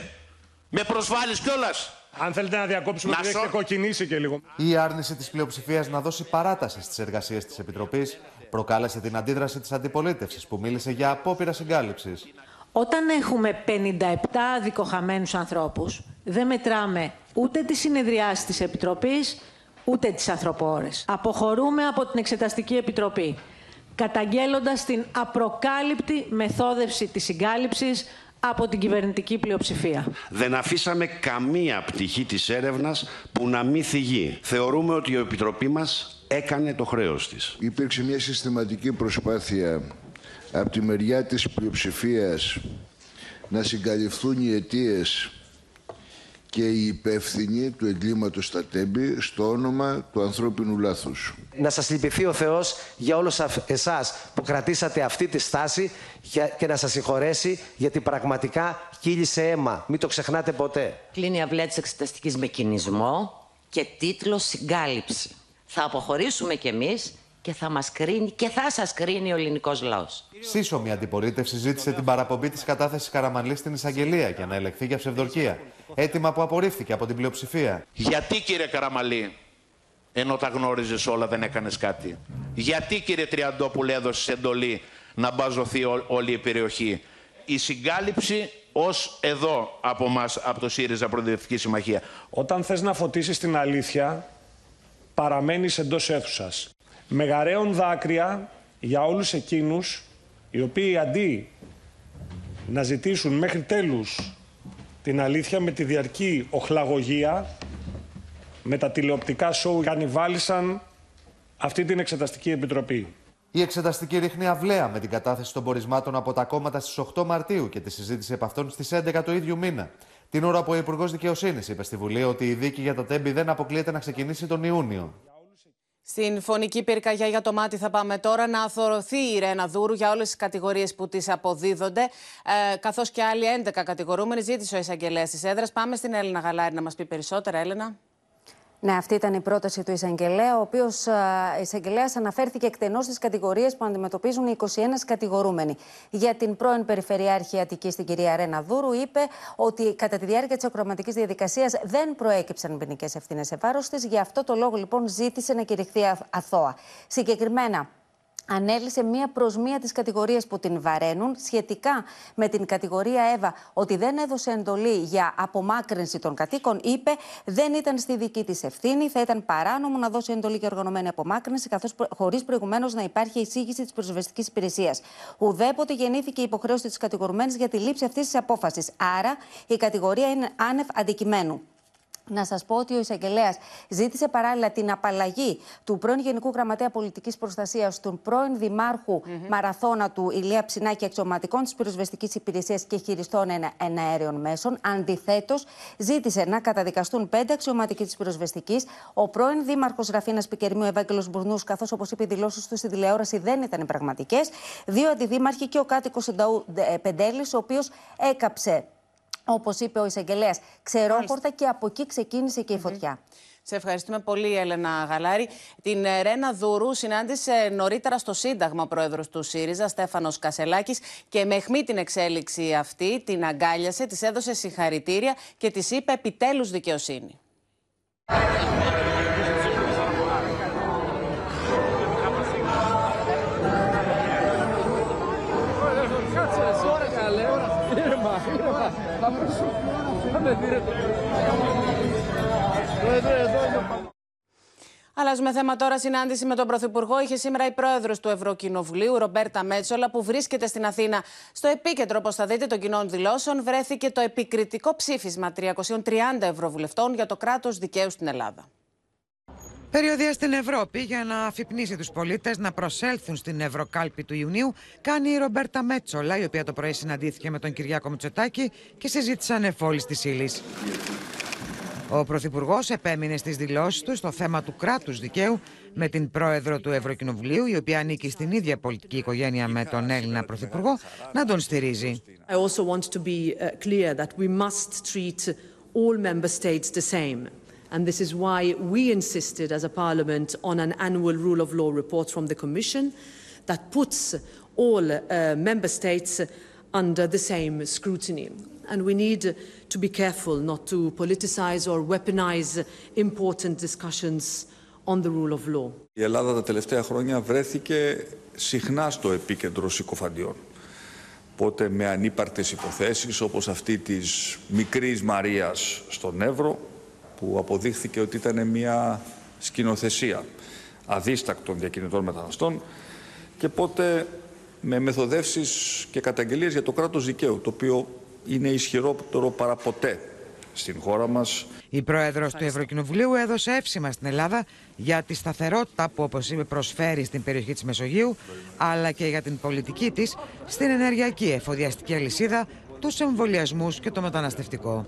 Με προσβάλλεις κιόλας. Αν θέλετε να διακόψουμε, Να επειδή έχετε σω- κοκκινήσει και λίγο. Η άρνηση της πλειοψηφίας να δώσει παράταση στις εργασίες της Επιτροπής προκάλεσε την αντίδραση της αντιπολίτευσης που μίλησε για απόπειρα συγκάλυψης. Όταν έχουμε 57 δικοχαμένους ανθρώπους, δεν μετράμε ούτε τις συνεδριάσεις της Επιτροπής, ούτε τις ανθρωπόρες. Αποχωρούμε από την Εξεταστική Επιτροπή, καταγγέλλοντας την απροκάλυπτη μεθόδευση της συγκάλυψης από την κυβερνητική πλειοψηφία. Δεν αφήσαμε καμία πτυχή της έρευνας που να μην θυγεί. Θεωρούμε ότι η Επιτροπή μας έκανε το χρέος της. Υπήρξε μια συστηματική προσπάθεια από τη μεριά της πλειοψηφίας να συγκαλυφθούν οι αιτίες και οι υπεύθυνοι του εγκλήματος στα τέμπη στο όνομα του ανθρώπινου λάθους. Να σας λυπηθεί ο Θεός για όλους αυ- εσάς που κρατήσατε αυτή τη στάση για- και να σας συγχωρέσει γιατί πραγματικά κύλησε αίμα. Μην το ξεχνάτε ποτέ. Κλείνει η αυλαία της εξεταστικής με κινησμό και τίτλο συγκάλυψη. Θα αποχωρήσουμε κι εμείς και θα μας κρίνει και θα σας κρίνει ο ελληνικός λαός. Σύσσωμη αντιπολίτευση ζήτησε την παραπομπή της κατάθεσης Καραμανλή στην εισαγγελία για να ελεγχθεί για ψευδορκία. Αίτημα που απορρίφθηκε από την πλειοψηφία. Γιατί κύριε Καραμαλή, ενώ τα γνώριζες όλα δεν έκανες κάτι; Γιατί κύριε Τριαντόπουλε έδωσες εντολή να μπαζωθεί ό- όλη η περιοχή; Η συγκάλυψη ως εδώ από μας, από το ΣΥΡΙΖΑ Προοδευτική Συμμαχία. Όταν θες να φωτίσεις την αλήθεια, παραμένεις εντός αίθουσας. Με γαρέων δάκρυα για όλους εκείνους οι οποίοι αντί να ζητήσουν μέχρι τέλους την αλήθεια με τη διαρκή οχλαγωγία, με τα τηλεοπτικά σοου κανιβάλισαν αυτή την Εξεταστική Επιτροπή. Η εξεταστική ρίχνει αυλαία με την κατάθεση των πορισμάτων από τα κόμματα στις 8 Μαρτίου και τη συζήτηση επ' αυτών στις 11 του ίδιου μήνα. Την ώρα που ο Υπουργός Δικαιοσύνης είπε στη Βουλή ότι η δίκη για τα τέμπη δεν αποκλείεται να ξεκινήσει τον Ιούνιο. Στην φωνική πυρκαγιά για το μάτι θα πάμε τώρα να αθωρωθεί η Ρένα Δούρου για όλες τις κατηγορίες που της αποδίδονται, ε, καθώς και άλλοι 11 κατηγορούμενοι ζήτησε ο εισαγγελέας της έδρας. Πάμε στην Έλληνα Γαλάρη να μας πει περισσότερα, Έλενα. Ναι, αυτή ήταν η πρόταση του εισαγγελέα, ο οποίος εισαγγελέας αναφέρθηκε εκτενώς στις κατηγορίες που αντιμετωπίζουν οι 21 κατηγορούμενοι. Για την πρώην Περιφερειάρχη Αττική, την κυρία Ρένα Δούρου, είπε ότι κατά τη διάρκεια της ακροματικής διαδικασίας δεν προέκυψαν ποινικές ευθύνες σε βάρος της. Γι' αυτό το λόγο, λοιπόν, ζήτησε να κηρυχθεί α- αθώα. Συγκεκριμένα, ανέλησε μία προς μία τις κατηγορίες που την βαραίνουν σχετικά με την κατηγορία Εύα ότι δεν έδωσε εντολή για απομάκρυνση των κατοίκων είπε δεν ήταν στη δική της ευθύνη θα ήταν παράνομο να δώσει εντολή για οργανωμένη απομάκρυνση καθώς προ... χωρίς προηγουμένως να υπάρχει εισήγηση της προσβεστικής υπηρεσίας. Ουδέποτε γεννήθηκε η υποχρέωση της κατηγορουμένης για τη λήψη αυτής της απόφασης. Άρα η κατηγορία είναι άνευ αντικειμένου. Να σας πω ότι ο εισαγγελέας ζήτησε παράλληλα την απαλλαγή του πρώην Γενικού Γραμματέα Πολιτικής Προστασίας, του πρώην Δημάρχου Μαραθώνα του Ηλία Ψινάκη, αξιωματικών της πυροσβεστικής υπηρεσίας και χειριστών εναέριων μέσων. Αντιθέτως, ζήτησε να καταδικαστούν πέντε αξιωματικοί της πυροσβεστικής, ο πρώην Δήμαρχος Ραφίνα Πικερμίου Ευάγγελος Μπουρνούς, καθώς όπως είπε οι δηλώσει του στη τηλεόραση δεν ήταν πραγματικές, δύο αντιδήμαρχοι και ο κάτοικος Πεντέλης, ο οποίος έκαψε Όπως είπε ο εισαγγελέας, ξερόχορτα και από εκεί ξεκίνησε και η φωτιά. Σε ευχαριστούμε πολύ, Έλενα Γαλάρη. Την ε, Ρένα Δουρού συνάντησε νωρίτερα στο Σύνταγμα ο πρόεδρος του ΣΥΡΙΖΑ, Στέφανος Κασελάκης, και με αιχμή την εξέλιξη αυτή την αγκάλιασε, της έδωσε συγχαρητήρια και της είπε επιτέλους δικαιοσύνη. Αλλάζουμε θέμα τώρα. Συνάντηση με τον Πρωθυπουργό είχε σήμερα η πρόεδρος του Ευρωκοινοβουλίου, Ρομπέρτα Μέτσολα, που βρίσκεται στην Αθήνα. Στο επίκεντρο, όπως θα δείτε, των κοινών δηλώσεων βρέθηκε το επικριτικό ψήφισμα 330 ευρωβουλευτών για το κράτος δικαίου στην Ελλάδα. Περιοδία στην Ευρώπη για να αφυπνίσει τους πολίτες να προσέλθουν στην Ευρωκάλπη του Ιουνίου κάνει η Ρομπέρτα Μέτσολα, η οποία το πρωί συναντήθηκε με τον Κυριάκο Μητσοτάκη και συζήτησαν εφόλης της ύλης. Ο Πρωθυπουργός επέμεινε στις δηλώσεις του στο θέμα του κράτους δικαίου με την πρόεδρο του Ευρωκοινοβουλίου, η οποία ανήκει στην ίδια πολιτική οικογένεια με τον Έλληνα Πρωθυπουργό, να τον στηρίζει. I also want to be clear that we must treat all member states the same. And this is why we insisted as a parliament on an annual rule of law report from the Commission that puts all uh, member states under the same scrutiny. And we need to be careful not to politicize or weaponize important discussions on the rule of law. Η Ελλάδα τα τελευταία χρόνια βρέθηκε συχνά στο επίκεντρο συκοφαντιών. Πότε με ανύπαρτες υποθέσεις όπως αυτή της μικρής Μαρίας στον Εύρο, που αποδείχθηκε ότι ήταν μια σκηνοθεσία αδίστακτων διακινητών μεταναστών και πότε με μεθοδεύσεις και καταγγελίες για το κράτος δικαίου, το οποίο είναι ισχυρότερο παρά ποτέ στην χώρα μας. Η Πρόεδρος του Ευρωκοινοβουλίου έδωσε εύσημα στην Ελλάδα για τη σταθερότητα που όπως είπε προσφέρει στην περιοχή της Μεσογείου αλλά και για την πολιτική της στην ενεργειακή εφοδιαστική αλυσίδα, τους εμβολιασμούς και το μεταναστευτικό.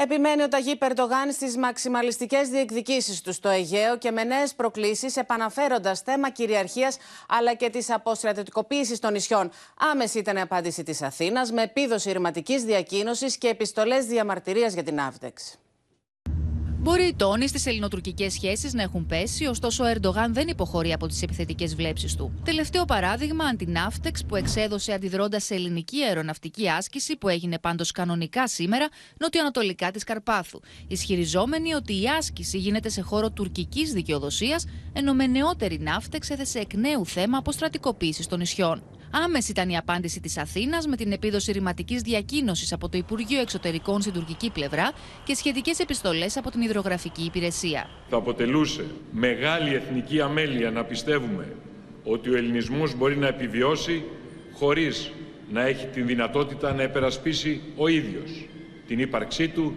Επιμένει ο Ταγί Περτογάν στις μαξιμαλιστικές διεκδικήσεις του στο Αιγαίο και με νέες προκλήσεις, επαναφέροντας θέμα κυριαρχίας αλλά και της αποστρατητικοποίηση των νησιών. Άμεση ήταν η απάντηση της Αθήνας με επίδοση ρηματικής διακίνωσης και επιστολές διαμαρτυρίας για την Αύτεξ. Μπορεί οι τόνοι στις ελληνοτουρκικές σχέσεις να έχουν πέσει, ωστόσο ο Ερντογάν δεν υποχωρεί από τις επιθετικές βλέψεις του. Τελευταίο παράδειγμα, αντιναύτεξ που εξέδωσε αντιδρώντας σε ελληνική αεροναυτική άσκηση που έγινε πάντως κανονικά σήμερα νοτιοανατολικά της Καρπάθου. Ισχυριζόμενοι ότι η άσκηση γίνεται σε χώρο τουρκικής δικαιοδοσίας, ενώ με νεότερη ναύτεξ έθεσε εκ νέου θέμα αποστρατικοποίησης των νησιών. Άμεση ήταν η απάντηση της Αθήνας με την επίδοση ρηματικής διακίνηση από το Υπουργείο Εξωτερικών στην τουρκική πλευρά και σχετικές επιστολές από την Ιδρογραφική Υπηρεσία. Θα αποτελούσε μεγάλη εθνική αμέλεια να πιστεύουμε ότι ο ελληνισμός μπορεί να επιβιώσει χωρίς να έχει την δυνατότητα να επερασπίσει ο ίδιος την ύπαρξή του,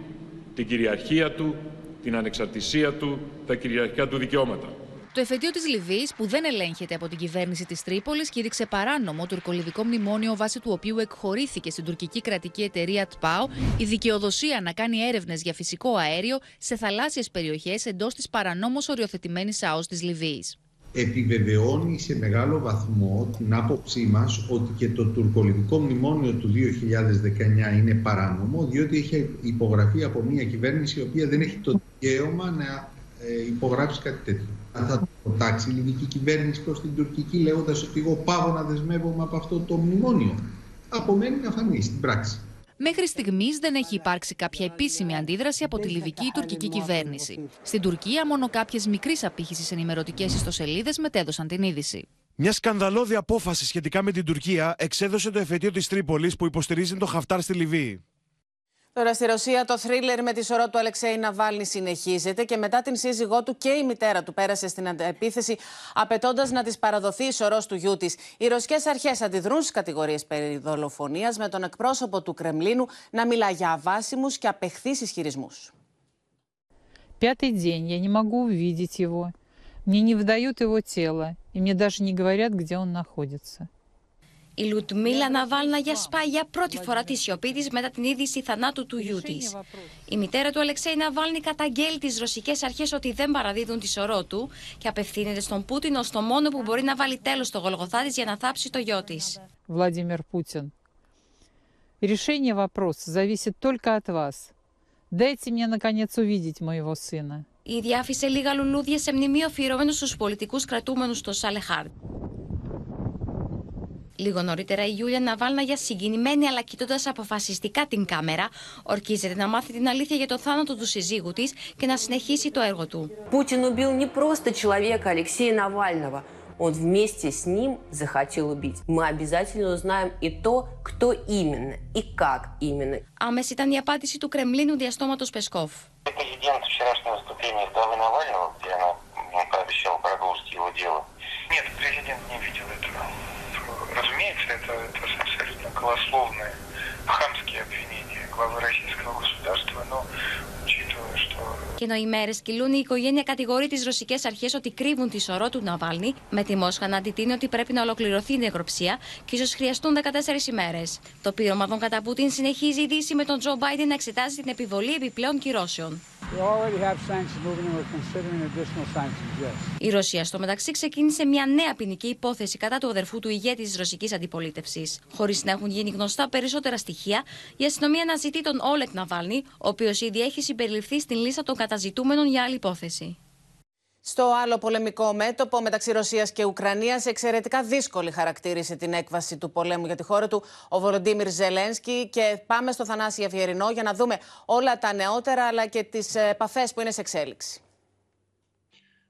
την κυριαρχία του, την ανεξαρτησία του, τα κυριαρχικά του δικαιώματα. Το εφετείο της Λιβύης, που δεν ελέγχεται από την κυβέρνηση της Τρίπολης, κήρυξε παράνομο τουρκολιβικό μνημόνιο βάσει του οποίου εκχωρήθηκε στην τουρκική κρατική εταιρεία ΤΠΑΟ η δικαιοδοσία να κάνει έρευνες για φυσικό αέριο σε θαλάσσιες περιοχές εντός της παρανόμως οριοθετημένης ΑΟΣ της Λιβύης. Επιβεβαιώνει σε μεγάλο βαθμό την άποψή μας ότι και το τουρκολιβικό μνημόνιο του 2019 είναι παράνομο, διότι έχει υπογραφεί από μια κυβέρνηση η οποία δεν έχει το δικαίωμα να υπογράψει κάτι τέτοιο. Θα το προτάξει η λιβική κυβέρνηση προς την τουρκική λέγοντας ότι εγώ πάω να δεσμεύομαι από αυτό το μνημόνιο. Απομένει να φανεί στην πράξη. Μέχρι στιγμής δεν έχει υπάρξει κάποια επίσημη αντίδραση από τη λιβική ή τουρκική κυβέρνηση. Στην Τουρκία, μόνο κάποιες μικρής απήχησης ενημερωτικές ιστοσελίδες μετέδωσαν την είδηση. Μια σκανδαλώδη απόφαση σχετικά με την Τουρκία εξέδωσε το εφετείο της Τρίπολης που υποστηρίζει τον Χαφτάρ στη Λιβύη. Τώρα στη Ρωσία το θρίλερ με τη σωρό του Αλεξέη Ναβάλνη συνεχίζεται και μετά την σύζυγό του και η μητέρα του πέρασε στην επίθεση απαιτώντα να τη παραδοθεί η σωρό του γιού τη. Οι ρωσικέ αρχέ αντιδρούν στι κατηγορίε περί δολοφονία με τον εκπρόσωπο του Κρεμλίνου να μιλά για αβάσιμου και απεχθεί ισχυρισμού. Пятый день я не могу увидеть его. Мне не выдают его тело, и мне даже не говорят, где он находится. Η Λουτμίλα Ναβάλναγια σπάει για πρώτη φορά τη σιωπή τη μετά την είδηση θανάτου του γιού τη. Η μητέρα του Αλεξέη Ναβάλνη καταγγέλει τι ρωσικέ αρχέ ότι δεν παραδίδουν τη σωρό του και απευθύνεται στον Πούτιν ω το μόνο που μπορεί να βάλει τέλο στο γολγοθά τη για να θάψει το γιο τη. Владимир Путин, решение вопроса зависит только от вас. Дайте мне, наконец, увидеть моего сына. Η ίδια άφησε λίγα λουλούδια σε μνημείο αφιερωμένο στου πολιτικού κρατούμενου στο Σάλεχάρντ. Λίγο νωρίτερα, η Γιούλια Ναβάλναγια, συγκινημένη αλλά κοιτώντα αποφασιστικά την κάμερα, ορκίζεται να μάθει την αλήθεια για το θάνατο του συζύγου τη και να συνεχίσει το έργο του. Путин убил не просто человека Алексея Навального. Он вместе с ним захотел убить. Мы обязательно узнаем и то, кто именно и как именно. Άμεση ήταν η απάντηση του Κρεμλίνου διαστόματος Πεσκόφ. Президент вчерашнее выступление главы Навального, где она м, пообещала продолжить его дело. Нет, президент не видел этого. Разумеется, это, это абсолютно голословные, хамские обвинения главы российского государства, но Ενώ οι μέρες κυλούν η οικογένεια κατηγορεί τις ρωσικές αρχές ότι κρύβουν τη σωρό του Ναβάλνη, με τη Μόσχα να αντιτείνει ότι πρέπει να ολοκληρωθεί η νεκροψία και ίσως χρειαστούν 14 ημέρες. Το πείρωμα των κατά Πούτιν συνεχίζει η Δύση με τον Τζο Μπάιντεν να εξετάζει την επιβολή επιπλέον κυρώσεων. Η Ρωσία στο μεταξύ ξεκίνησε μια νέα ποινική υπόθεση κατά του αδερφού του ηγέτη της ρωσικής αντιπολίτευσης. Χωρίς να έχουν γίνει γνωστά περισσότερα στοιχεία, η αστυνομία αναζητεί τον Όλεκ Ναβάλνη, ο οποίος ήδη έχει συμπεριληφθεί στην λίστα των κατα καταζητούμενων για άλλη υπόθεση. Στο άλλο πολεμικό μέτωπο μεταξύ Ρωσίας και Ουκρανίας εξαιρετικά δύσκολη χαρακτήρισε την έκβαση του πολέμου για τη χώρα του ο Βολοντίμιρ Ζελένσκι και πάμε στο Θανάση Αυγερινό για να δούμε όλα τα νεότερα αλλά και τις επαφές που είναι σε εξέλιξη.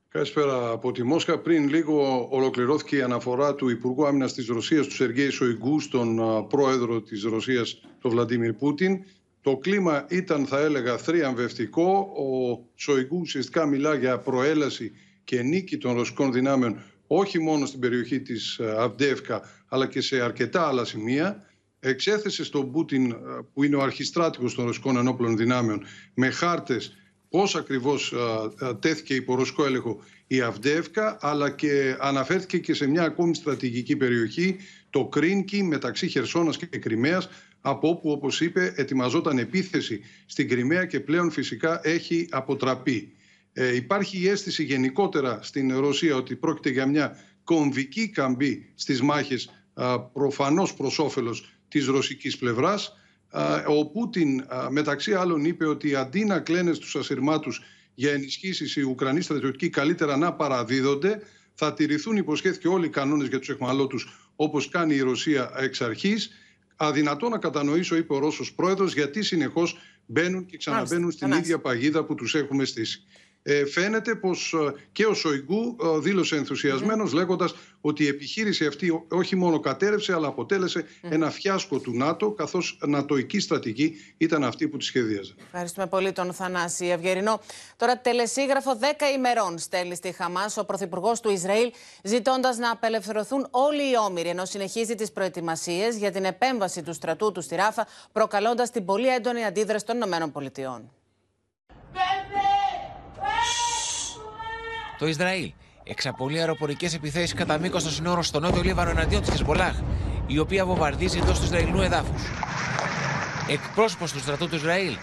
Καλησπέρα από τη Μόσχα. Πριν λίγο ολοκληρώθηκε η αναφορά του Υπουργού Άμυνας της Ρωσίας, του Σεργέη Σοϊγκού, στον α, πρόεδρο της Ρωσίας, τον Βλαντίμιρ Πούτιν. Το κλίμα ήταν, θα έλεγα, θριαμβευτικό. Ο Σοϊγκού ουσιαστικά μιλά για προέλαση και νίκη των ρωσικών δυνάμεων όχι μόνο στην περιοχή της Αυντεύκα αλλά και σε αρκετά άλλα σημεία. Εξέθεσε στον Πούτιν, που είναι ο αρχιστράτηγος των ρωσικών ενόπλων δυνάμεων, με χάρτες πώς ακριβώς α, α, τέθηκε υπό ρωσικό έλεγχο η Αυντεύκα, αλλά και αναφέρθηκε και σε μια ακόμη στρατηγική περιοχή, το Κρίνκι μεταξύ Χερσόνας και Κρυμαίας, από όπου, όπως είπε, ετοιμαζόταν επίθεση στην Κρυμαία και πλέον φυσικά έχει αποτραπεί. Ε, υπάρχει η αίσθηση γενικότερα στην Ρωσία ότι πρόκειται για μια κομβική καμπή στις μάχες α, προφανώς προς όφελος της ρωσικής πλευράς. Α, ο Πούτιν α, μεταξύ άλλων είπε ότι αντί να κλαίνε στους ασυρμάτους για ενισχύσεις οι Ουκρανοί στρατιωτικοί καλύτερα να παραδίδονται, θα τηρηθούν υποσχέθηκε όλοι οι κανόνες για τους εχμαλώτους όπως κάνει η Ρωσία εξ αρχής αδυνατό να κατανοήσω, είπε ο Ρώσος πρόεδρος, γιατί συνεχώς μπαίνουν και ξαναμπαίνουν στην ίδια παγίδα που τους έχουμε στήσει. Ε, φαίνεται πως ε, και ο Σοϊγκού ε, δήλωσε ενθουσιασμένος λέγοντας ότι η επιχείρηση αυτή όχι μόνο κατέρευσε αλλά αποτέλεσε ένα φιάσκο του ΝΑΤΟ καθώς νατοική στρατηγική ήταν αυτή που τη σχεδίαζε. Ευχαριστούμε πολύ τον Θανάση Ευγερινό. Τώρα τελεσίγραφο 10 ημερών στέλνει στη Χαμάς ο Πρωθυπουργός του Ισραήλ ζητώντας να απελευθερωθούν όλοι οι όμοιροι ενώ συνεχίζει τις προετοιμασίες για την επέμβαση του στρατού του στη Ράφα προκαλώντας την πολύ έντονη αντίδραση των ΗΠΑ. Το Ισραήλ εξαπολύει αεροπορικές επιθέσεις κατά μήκος των συνόρων στο νότιο Λίβανο εναντίον της Χεσμολάχ, η οποία βομβαρδίζει εντός του Ισραηλινού εδάφους. Εκπρόσωπος του στρατού του Ισραήλ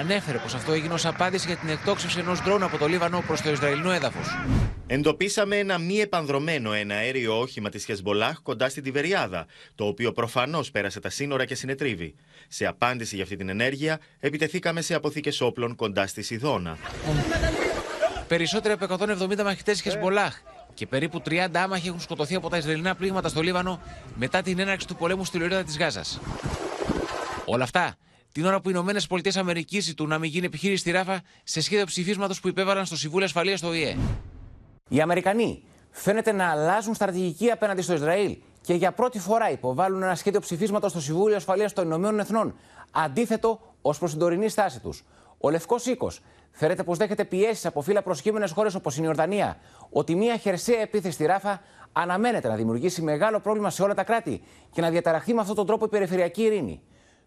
ανέφερε πως αυτό έγινε ως απάντηση για την εκτόξευση ενός ντρόουν από το Λίβανο προς το Ισραηλινό έδαφος. Εντοπίσαμε ένα μη επανδρομένο εναέριο όχημα της Χεσμολάχ κοντά στην Τιβεριάδα, το οποίο προφανώς πέρασε τα σύνορα και συνετρίβει. Σε απάντηση για αυτή την ενέργεια, επιτεθήκαμε σε αποθήκες όπλων κοντά στη Σιδώνα. Περισσότεροι από 170 μαχητές Χεσμολάχ και περίπου 30 άμαχοι έχουν σκοτωθεί από τα Ισραηλινά πλήγματα στο Λίβανο μετά την έναρξη του πολέμου στη λωρίδα της Γάζας. Όλα αυτά την ώρα που οι Ηνωμένες Πολιτείες Αμερικής ζητούν να μην γίνει επιχείρηση στη Ράφα σε σχέδιο ψηφίσματος που υπέβαλαν στο Συμβούλιο Ασφαλείας στο ΙΕ. Οι Αμερικανοί φαίνεται να αλλάζουν στρατηγική απέναντι στο Ισραήλ και για πρώτη φορά υποβάλλουν ένα σχέδιο ψηφίσματος στο Συμβούλιο Ασφαλείας των Ηνωμένων Εθνών, αντίθετο ως προς την τωρινή στάση τους. Ο Λευκός Οίκος φέρεται πως δέχεται πιέσεις από φύλλα προσκύμενες χώρες όπως η Ιορδανία, ότι μια χερσαία επίθεση στη Ράφα αναμένεται να δημιουργήσει μεγάλο πρόβλημα σε όλα τα κράτη και να διαταραχθεί με αυτόν τον τρόπο η περιφερειακή ειρήνη.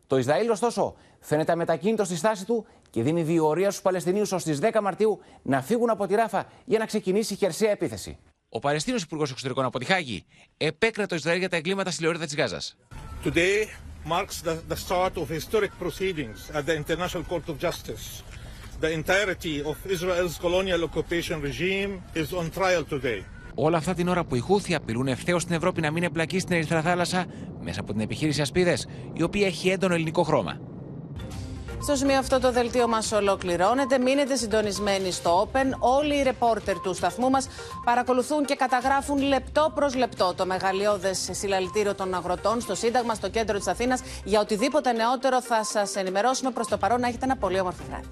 Το Ισραήλ, ωστόσο, φαίνεται αμετακίνητο στη στάση του και δίνει διορία στους Παλαιστινίους ως τις 10 Μαρτίου να φύγουν από τη Ράφα για να ξεκινήσει χερσαία επίθεση. Ο Παλαιστίνος Υπουργός Εξωτερικών από τη Χάγη επέκρινε το Ισραήλ για τα εγκλήματα στη λωρίδα της Γάζας. Today marks the, the start of historic proceedings at the International Court of Justice. The entirety of Israel's colonial occupation regime is on trial today. Όλα αυτά την ώρα που οι Χούθοι απειλούν ευθέως την Ευρώπη να μην εμπλακεί στην Ερυθρά Θάλασσα μέσα από την επιχείρηση Ασπίδες, η οποία έχει έντονο ελληνικό χρώμα. Στο σημείο αυτό το δελτίο μας ολοκληρώνεται. Μείνετε συντονισμένοι στο Open. Όλοι οι ρεπόρτερ του σταθμού μας παρακολουθούν και καταγράφουν λεπτό προς λεπτό το μεγαλειώδες συλλαλητήριο των αγροτών στο Σύνταγμα, στο κέντρο της Αθήνας. Για οτιδήποτε νεότερο θα σας ενημερώσουμε. Προς το παρόν να έχετε ένα πολύ όμορφο βράδυ.